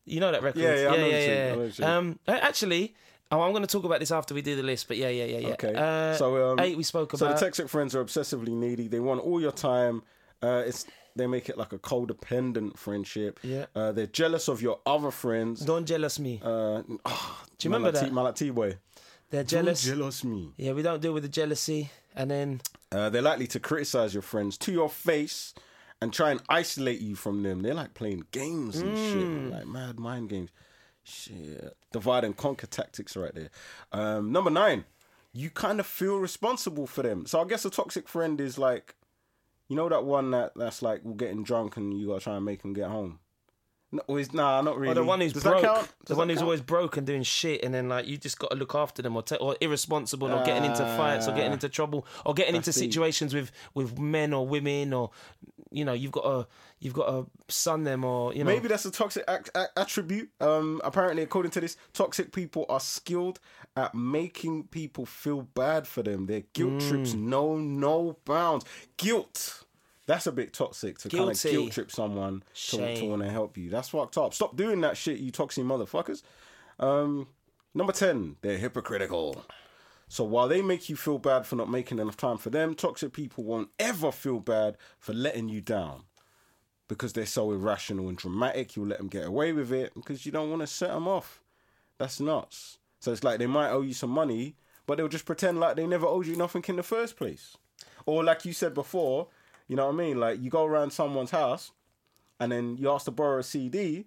You know that record? Yeah, yeah, yeah, yeah. Yeah. know. Um, actually, oh, I'm going to talk about this after we do the list. But yeah, yeah, yeah, yeah. Okay. Uh, so um, eight we spoke about. So the toxic friends are obsessively needy. They want all your time. Uh, it's they make it like a codependent friendship. Yeah. Uh, they're jealous of your other friends. Don't jealous me. Uh, oh, Do you remember that? Like T-Boy. They're jealous. Don't jealous me. Yeah, we don't deal with the jealousy. And then Uh, they're likely to criticize your friends to your face and try and isolate you from them. They're like playing games and Mm. shit, like mad mind games. Shit, divide and conquer tactics right there. Um, number nine, you kind of feel responsible for them. So I guess a toxic friend is like, you know, that one that that's like getting drunk and you gotta try and make him get home. No, or nah, not really. Or the one who's Does broke, That count? the one who's count? always broke and doing shit, and then like you just got to look after them, or ta- or irresponsible, or getting into fights, or getting into trouble, or getting into situations with with men or women, or you know you've got to you've got to son them, or you know Maybe that's a toxic ac- a- attribute. Um, apparently, according to this, toxic people are skilled at making people feel bad for them. Their guilt Mm. trips know no bounds. Guilt. That's a bit toxic to kind of guilt trip someone to, to want to help you. That's fucked up. Stop doing that shit, you toxic motherfuckers. Um, number 10, they're hypocritical. So while they make you feel bad for not making enough time for them, toxic people won't ever feel bad for letting you down because they're so irrational and dramatic, you'll let them get away with it because you don't want to set them off. That's nuts. So it's like they might owe you some money, but they'll just pretend like they never owed you nothing in the first place. Or like you said before, You know what I mean? Like you go around someone's house, and then you ask to borrow a CD.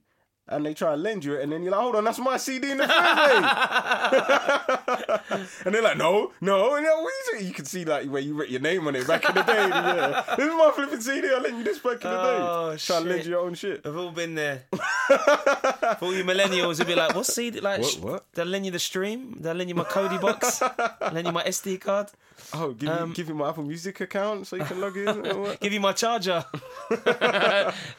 And they try and lend you it, and then you're like, "Hold on, that's my CD in the first and they're like, "No, no." And you're like, what is it? You can see like where you wrote your name on it back in the day. Yeah. This is my flipping CD. I lent you this back in the day. Oh, Try and lend you your own shit. We've all been there. For all you millennials, would be like, what CD like? What, sh- what? Did I lend you the stream? Did I lend you my Kodi box? lend you my SD card? Oh, give Um, you give you my Apple Music account so you can log in. or what? Give you my charger?"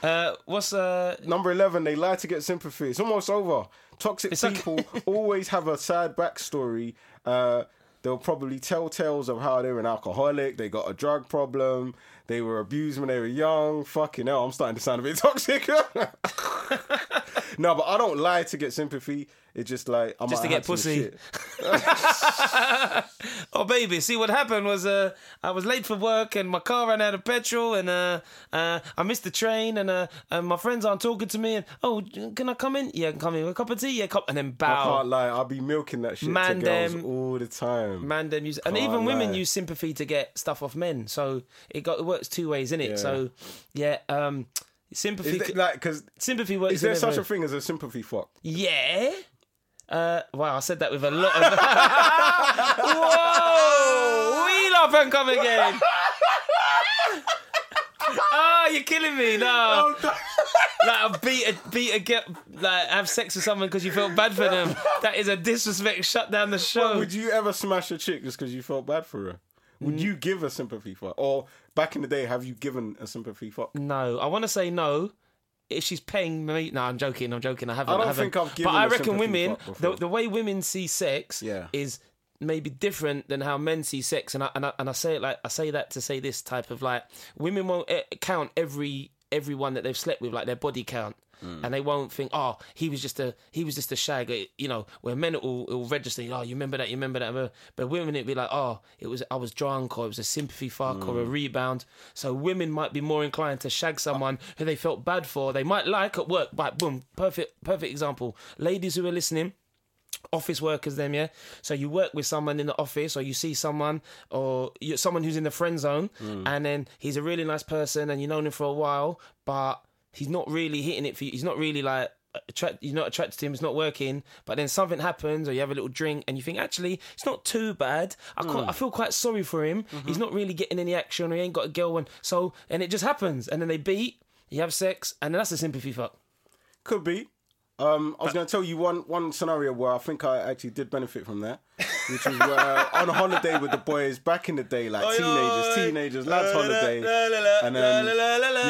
uh, what's uh? Number eleven, they lie to get sympathy. It's almost over. Toxic It's okay. people always have a sad backstory. Uh, they'll probably tell tales of how they're an alcoholic, they got a drug problem, they were abused when they were young. Fucking hell, I'm starting to sound a bit toxic. no, but I don't lie to get sympathy. It's just like I'm Just to get pussy. Oh baby, see what happened was uh I was late for work and my car ran out of petrol and uh uh I missed the train and uh and my friends aren't talking to me and oh can I come in? Yeah, come in. A cup of tea? Yeah, cup and then bow. I can't lie, I'll be milking that shit Man, to girls them- all the time. Man, them use and even women use sympathy to get stuff off men. So it got it works two ways, innit? Yeah. So yeah, um sympathy it, like, because sympathy works. is there such a thing as a sympathy fuck? Yeah. Uh, wow, I said that with a lot of. Whoa! We love and come again. Ah, you're killing me. No, like I beat a beat a get like have sex with someone because you felt bad for them. That is a disrespect. Shut down the show. Would you ever smash a chick just because you felt bad for her? Would Mm. you give a sympathy fuck? Or back in the day, have you given a sympathy fuck? No, I want to say no. If she's paying me, no, I'm joking. I'm joking. I haven't. I don't haven't. think I've given But I reckon women, the, the way women see sex, Yeah. is maybe different than how men see sex. And I, and I and I say it like I say that to say this type of like women won't eh, count every everyone that they've slept with like their body count. Hmm. And they won't think, oh, he was just a he was just a shag, you know. Where men will, will register, oh, you remember that, you remember that. But women, it'd be like, oh, it was I was drunk, or it was a sympathy fuck, or a Hmm. rebound. So women might be more inclined to shag someone who they felt bad for. They might like at work, but boom, perfect, perfect example. Ladies who are listening, office workers them yeah? So you work with someone in the office or you see someone or someone who's in the friend zone mm. and then he's a really nice person and you've known him for a while but he's not really hitting it for you. He's not really like attract you're not attracted to him it's not working but then something happens or you have a little drink and you think actually it's not too bad. I, quite, I mm. feel quite sorry for him. Mm-hmm. He's not really getting any action or he ain't got a girl and so and it just happens and then they beat you have sex and then that's a sympathy fuck. Could be. Um, I was going to tell you one one scenario where I think I actually did benefit from that, which was where on a holiday with the boys back in the day, like teenagers, teenagers, lads holiday, and then you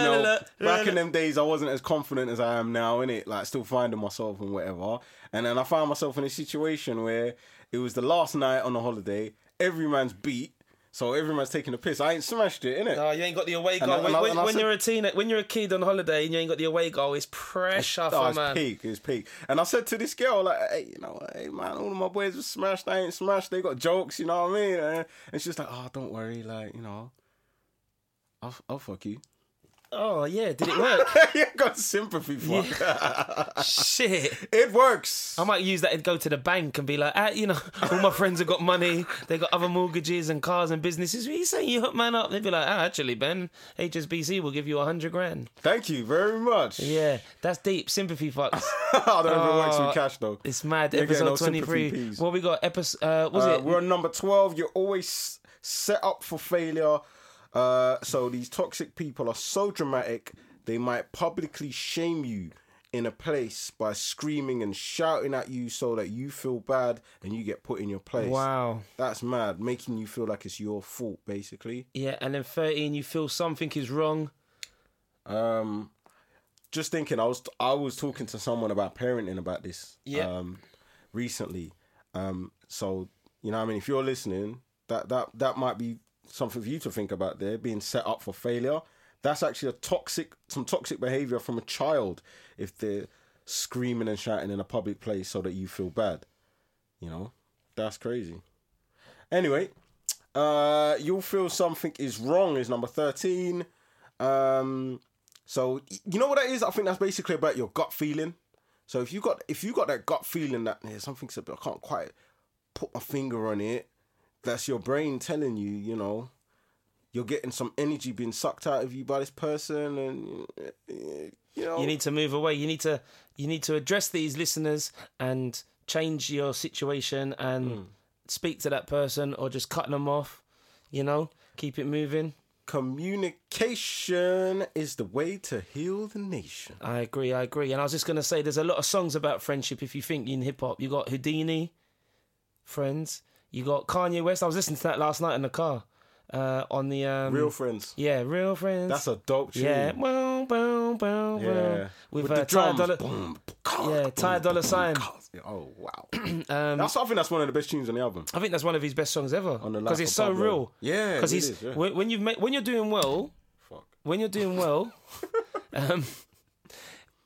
know, back in them days, I wasn't as confident as I am now, in it, like still finding myself and whatever. And then I found myself in a situation where it was the last night on a holiday, every man's beat, so everyone's taking a piss. I ain't smashed it, innit? No, you ain't got the away goal. And when I- when, I when said- you're a teen, when you're a kid on holiday and you ain't got the away goal, it's pressure Oh, for it's man. peak, it's peak. And I said to this girl, like, hey, you know, hey man, all of my boys were smashed, I ain't smashed, they got jokes, you know what I mean? And, and she's like, oh, don't worry, like, you know, I'll, I'll fuck you. Oh yeah, did it work? you got sympathy for Shit. It works. I might use that and go to the bank and be like, ah, you know, all my friends have got money, they got other mortgages and cars and businesses. What are you saying? You hook man up? They'd be like, ah, actually, Ben, HSBC will give you a hundred grand. Thank you very much. Yeah, that's deep. Sympathy fucks. I don't know if it works Oh, with cash though. It's mad. You're Episode no twenty three. What we got? Episode. Uh, was Uh, it? we're on number 12. You're always set up for failure. Uh, so these toxic people are so dramatic, they might publicly shame you in a place by screaming and shouting at you so that you feel bad and you get put in your place. Wow. That's mad, making you feel like it's your fault, basically. Yeah, and then thirteen, you feel something is wrong. Um, just thinking, I was I was talking to someone about parenting about this. Yeah. Um, recently. Um, so you know, what I mean, if you're listening, that that that might be something for you to think about. There, being set up for failure. That's actually a toxic, some toxic behavior from a child if they're screaming and shouting in a public place so that you feel bad. You know, that's crazy. Anyway, uh, you'll feel something is wrong is number thirteen. Um, so you know what that is? I think that's basically about your gut feeling. So if you got if you got that gut feeling that something's a bit, I can't quite put my finger on it. That's your brain telling you, you know, you're getting some energy being sucked out of you by this person, and you know, You need to move away. You need to you need to address these listeners and change your situation and Hmm. speak to that person or just cut them off. You know, keep it moving. communication is the way to heal the nation. I agree. I agree. And I was just gonna say, there's a lot of songs about friendship. If you think in hip hop, you got Whodini, Friends. You got Kanye West. I was listening to that last night in the car. Uh, on the um, Real friends. yeah, real friends. That's a dope tune. yeah, boom, boom, boom, Yeah. with, With uh, the Ty drums. Dolla, Boom, yeah, Ty Dolla Sign. Oh wow. Um, that's I think that's one of the best tunes on the album. I think that's one of his best songs ever On the because it's so Pablo. real. Yeah, because he's is, yeah. when, when you've when you're doing well, Fuck. when you're doing well, um,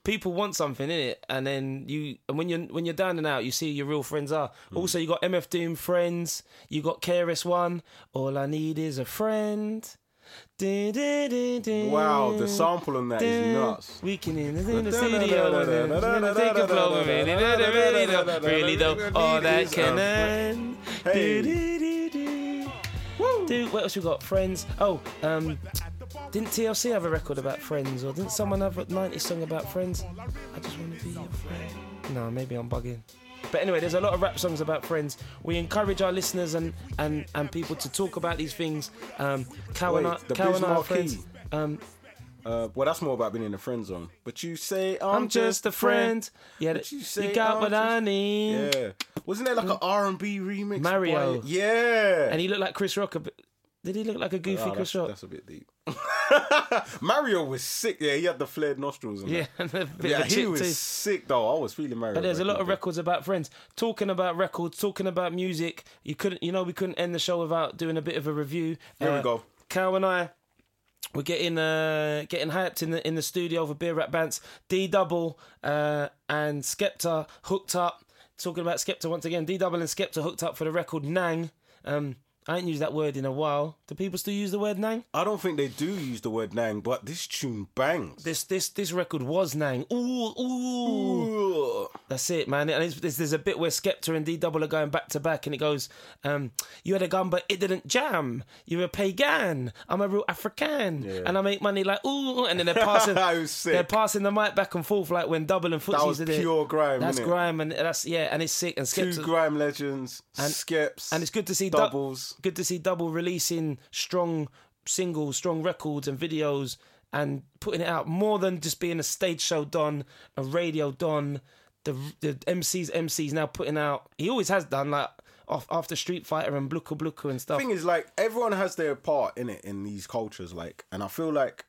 people want something in it, and then you and when you're when you're down and out, you see who your real friends are. Hmm. Also, you got MF Doom friends, you got KRS One. All I need is a friend. Wow, the sample on that is nuts. We can in the, studio. Take a flow with it. Really though, really though, all that can end. Hey. Dude, what else we got? Friends. Oh, um, didn't TLC have a record about friends, or didn't someone have a '90s song about friends? I just want to be your friend. No, maybe I'm bugging. But anyway, there's a lot of rap songs about friends. We encourage our listeners and and, and people to talk about these things. Um, Cow and I, the Cow and I are friends. Um, Uh, well, that's more about being in a friend zone. But you say I'm, I'm just a friend. Yeah, But you you, say got I'm what I just- need. Yeah. Wasn't there like an R and B remix? Mario. by- Yeah. And he looked like Chris Rock a bit. Did he look like a goofy Oh, that's, that's a bit deep. Mario was sick. Yeah, he had the flared nostrils. And Yeah, yeah, he was too. sick though. I was feeling Mario. But there's a lot of records about friends. Talking about records, talking about music. You couldn't, you know, we couldn't end the show without doing a bit of a review. Here we Uh, go. Cal and I, we're getting uh getting hyped in the in the studio for beer rap bands. D Double uh and Skepta hooked up. Talking about Skepta once again. D Double and Skepta hooked up for the record Nang. Um, I ain't used that word in a while. Do people still use the word Nang? I don't think they do use the word nang, but this tune bangs. This this this record was Nang. Ooh ooh. Ooh. That's it, man. And it's, there's, there's a bit where Skepta and D Double are going back to back, and it goes, um, "You had a gun, but it didn't jam. You're a pagan. I'm a real African, and I make money like ooh." And then they're passing, That was sick. they're passing the mic back and forth like when Double and Footsies That was did it. pure grime. That's innit? grime, and that's yeah, and it's sick. And Two grime legends, And- Skeps, and it's good to see Du- doubles. good to see Double releasing strong singles, strong records, and videos, and putting it out more than just being a stage show don, a radio don. The the MCs MCs now putting out. He always has done like off after Street Fighter and Bluku Bluku and stuff. thing is like everyone has their part in it in these cultures like and i feel like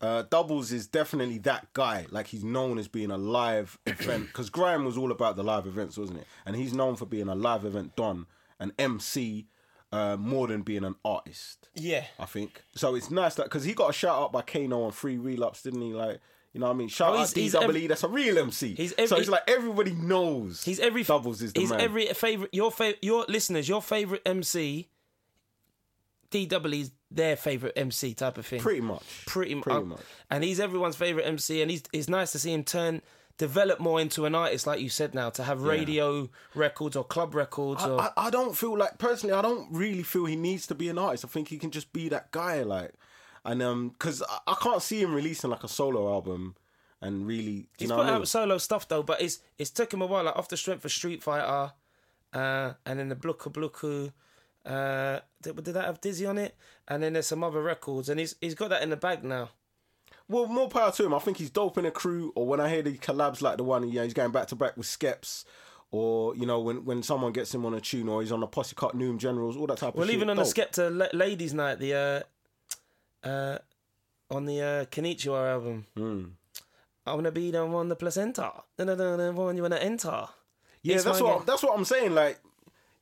uh, doubles is definitely that guy. Like he's known as being a live event because grime was all about the live events wasn't it? And he's known for being a live event don an mc uh, more than being an artist. Yeah, i think. So it's nice that because he got a shout out by kano on free relapse didn't he? Like you know what I mean? Shout Oh, out he's- DWE, that's a real MC. he's so it's like everybody knows. he's every doubles is the he's man. every favorite your favorite your listeners your favorite MC. DW is their favorite MC type of thing. pretty much. pretty, Pretty uh, much. And he's everyone's favorite MC, and he's it's nice to see him turn develop more into an artist, like you said now, to have radio records or club records. or I, I don't feel like personally. I don't really feel he needs to be an artist. I think he can just be that guy, like, and um, because I, I can't see him releasing like a solo album and really, you he's know, put I mean? out solo stuff though, but it's it's took him a while. Like off the strength of Street Fighter, uh, and then the Bluka Bluku. Uh, did, did that have Dizzy on it? And then there's some other records, and he's he's got that in the bag now. Well, more power to him. I think he's dope in a crew. Or when I hear the collabs like the one, yeah, he's going back to back with Skeps. Or you know when, when someone gets him on a tune, or he's on a posse cut Newham Generals, all that type of stuff. Well, shit. even on the dope. Skepta Ladies Night, the uh, uh, on the uh, Konnichiwa album. Hmm. I wanna be the one, the placenta. The, one you wanna enter. Yeah, It's that's what game. that's what I'm saying. Like,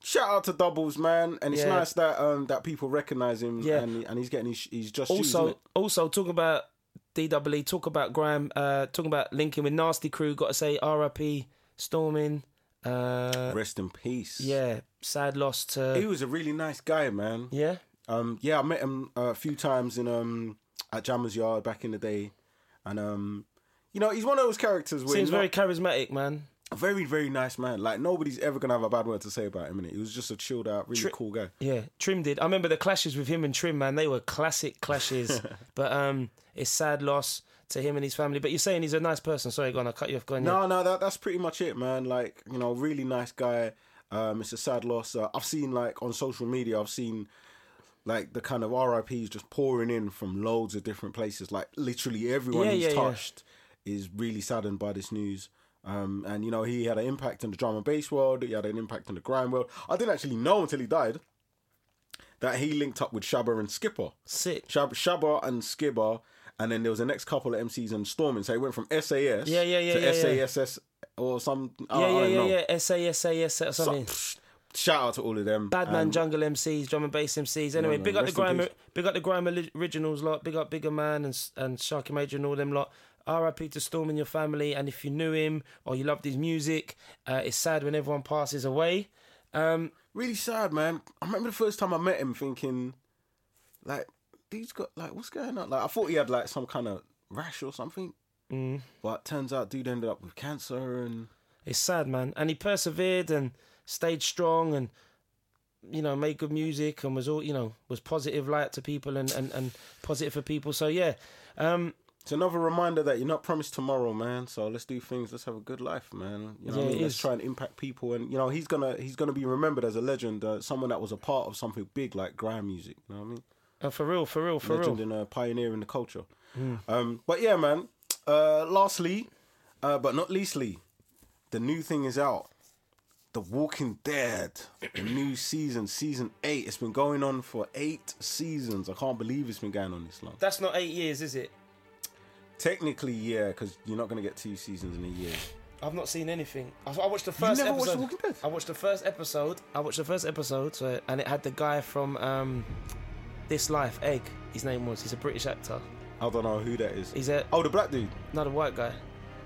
shout out to Doubles, man, and it's Yeah. nice that um that people recognize him. Yeah. and, and he's getting his he's just Also, also talk about DWE, talk about grime, uh, talking about linking with Nasty Crew. Got to say, RIP, Stormin. Uh, rest in peace. yeah, sad loss he was a really nice guy, man. Yeah, Um, yeah, I met him a few times in um at Jammer's Yard back in the day, and um, you know, he's one of those characters where seems not- very charismatic, man. a very very nice man. Like nobody's ever gonna have a bad word to say about him. innit? He was just a chilled out, really cool guy. Yeah, Trim did. I remember the clashes with him and Trim, man. They were classic clashes. but um, it's sad loss to him and his family. But you're saying he's a nice person. Sorry, go on. I cut you off. Go on. yeah. No, no, that that's pretty much it, man. Like you know, really nice guy. Um, it's a sad loss. Uh, I've seen like on social media, I've seen like the kind of RIPS just pouring in from loads of different places. Like literally everyone Yeah, he's yeah, yeah. touched is really saddened by this news. Um, and you know, he had an impact in the drum and bass world. He had an impact in the grime world. I didn't actually know until he died that he linked up with Shabba and Skipper. Sick. Shab- Shabba and Skipper, and then there was the next couple of MCs and Stormin. So he went from SAS Yeah, yeah, yeah, to yeah, yeah. SASS or some. I, Yeah, I yeah, don't yeah, know. yeah. S A S A S or So- something. Shout out to all of them. Badman And Jungle MCs, drum and bass MCs. Anyway, man, big up the grime, big up the grime originals lot. Big up Bigger Man and and Sharky Major and all them lot. R.I.P. to Storm and your family. And if you knew him or you loved his music, uh, it's sad when everyone passes away. Um, Really sad, man. I remember the first time I met him, thinking, like, these got like, what's going on? Like, I thought he had like some kind of rash or something, mm, but turns out, dude ended up with cancer and. it's sad, man. And he persevered and stayed strong and you know made good music and was all you know was positive light to people and and, and positive for people. So yeah. Um, It's another reminder that you're not promised tomorrow, man. So let's do things. Let's have a good life, man. You know, Yeah, I mean? let's try and impact people. And you know, he's gonna he's gonna be remembered as a legend, uh, someone that was a part of something big like grime music. You know what I mean? uh, for real, for real, for legend real. And a pioneer in the culture. Um, but yeah, man. Uh, lastly, uh, but not leastly, the new thing is out. The Walking Dead, the new season, season eight. It's been going on for eight seasons. I can't believe it's been going on this long. That's not eight years, is it? Technically, yeah, because you're not gonna get two seasons in a year. I've not seen anything. I, I watched the first never watched episode. The Walking Dead? I watched the first episode. I watched the first episode, so, and it had the guy from um, This Life, Egg. His name was. He's a British actor. I don't know who that is. He's a Oh, the black dude. not a white guy.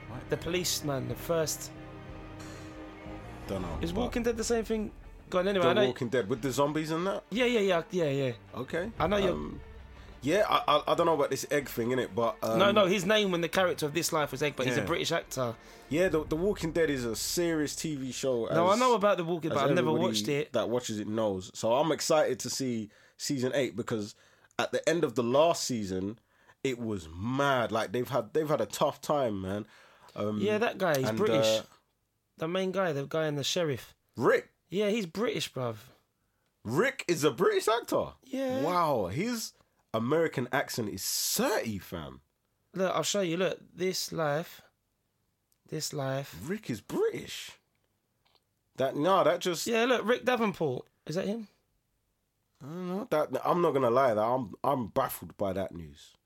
White The policeman, the first. Don't know. Is but Walking Dead the same thing? Go on, anyway. I The know, Walking Dead with the zombies and that. yeah, yeah, yeah, yeah, yeah. Okay. I know you're- Um, yeah, I, I I don't know about this egg thing in it, but um, no, no, his name when the character of This Life was Egg, but he's a Yeah. British actor. Yeah, the, the Walking Dead is a serious TV show. no, I as- know about the Walking, as but I've never everybody watched it. That watches it knows. So I'm excited to see season eight because at the end of the last season, it was mad. Like they've had they've had a tough time, man. Um, Yeah, that guy, he's and, British. uh, the main guy, the guy in the sheriff. Rick. Yeah, he's British, bruv. Rick is a British actor. Yeah. Wow, his American accent is 30, fam. Look, I'll show you. Look, this life, this life. Rick is British. That no, that just Yeah, look, Rick Davenport. Is that him? I don't know. That I'm not gonna lie. That I'm I'm baffled by that news.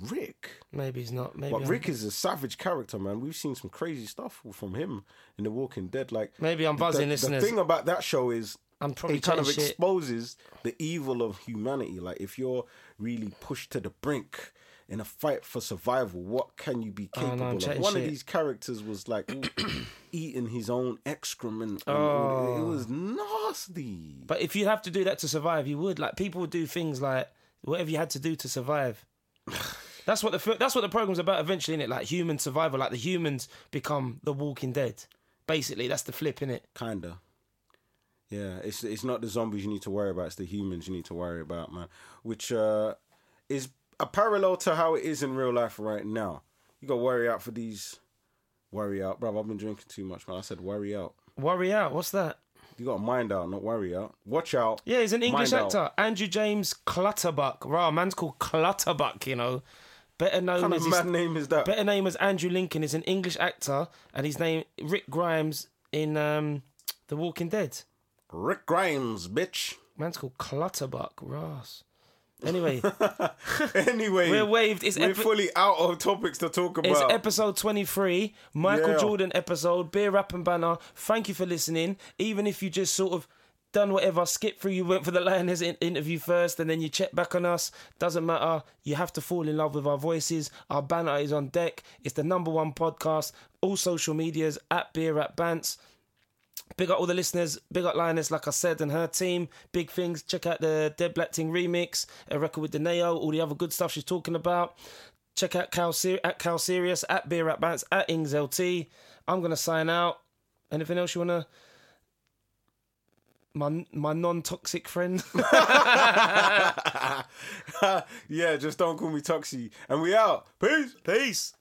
Rick, Maybe he's not. Maybe but I'm, Rick is a savage character, man. We've seen some crazy stuff from him in The Walking Dead. Like Maybe I'm buzzing, the listeners. thing about that show is I'm probably it kind of shit. exposes the evil of humanity. Like if you're really pushed to the brink in a fight for survival, what can you be Oh, no, capable of? One of these characters was like eating his own excrement. that. It Oh. was nasty. But if you have to do that to survive, you would. Like people would do things like whatever you had to do to survive. that's what the that's what the program's about eventually, is it? Like human survival. Like the humans become the Walking Dead. Basically, that's the flip, in it. Kinda. Yeah, it's it's not the zombies you need to worry about; it's the humans you need to worry about, man. Which uh, is a parallel to how it is in real life right now. You got worry out for these. Worry out, bro. I've been drinking too much, man. I said worry out. Worry out. What's that? You got to mind out, not worry out. Watch out. Yeah, he's an English Mind out. actor. Andrew James Clutterbuck. Rah, man's called Clutterbuck. You know, better known kind as his- name is that? better name as Andrew Lincoln. Is an English actor, and his name Rick Grimes in um, The Walking Dead. Rick Grimes, bitch. Man's called Clutterbuck. Ross. Anyway, anyway, we're waved. It's, we're epi- fully out of topics to talk about. it's episode 23, Michael Yeah. Jordan episode, Beer Rap and Banter. Thank you for listening. Even if you just sort of done whatever, skip through, you went for the Lioness in- interview first and then you check back on us. Doesn't matter. You have to fall in love with our voices. Our banter is on deck. It's the number one podcast. All social medias at Beer at Bants. Big up all the listeners. Big up Lioness, like I said, and her team. Big things. Check out the Dead Black Ting remix, a record with Donaeo, all the other good stuff she's talking about. Check out Cal Ser- at Cal Serious, at Beer at Bants, at Ings LT. I'm gonna sign out. Anything else you wanna? My my non-toxic friend. yeah, just don't call me Toxie. And we out. Peace. Peace.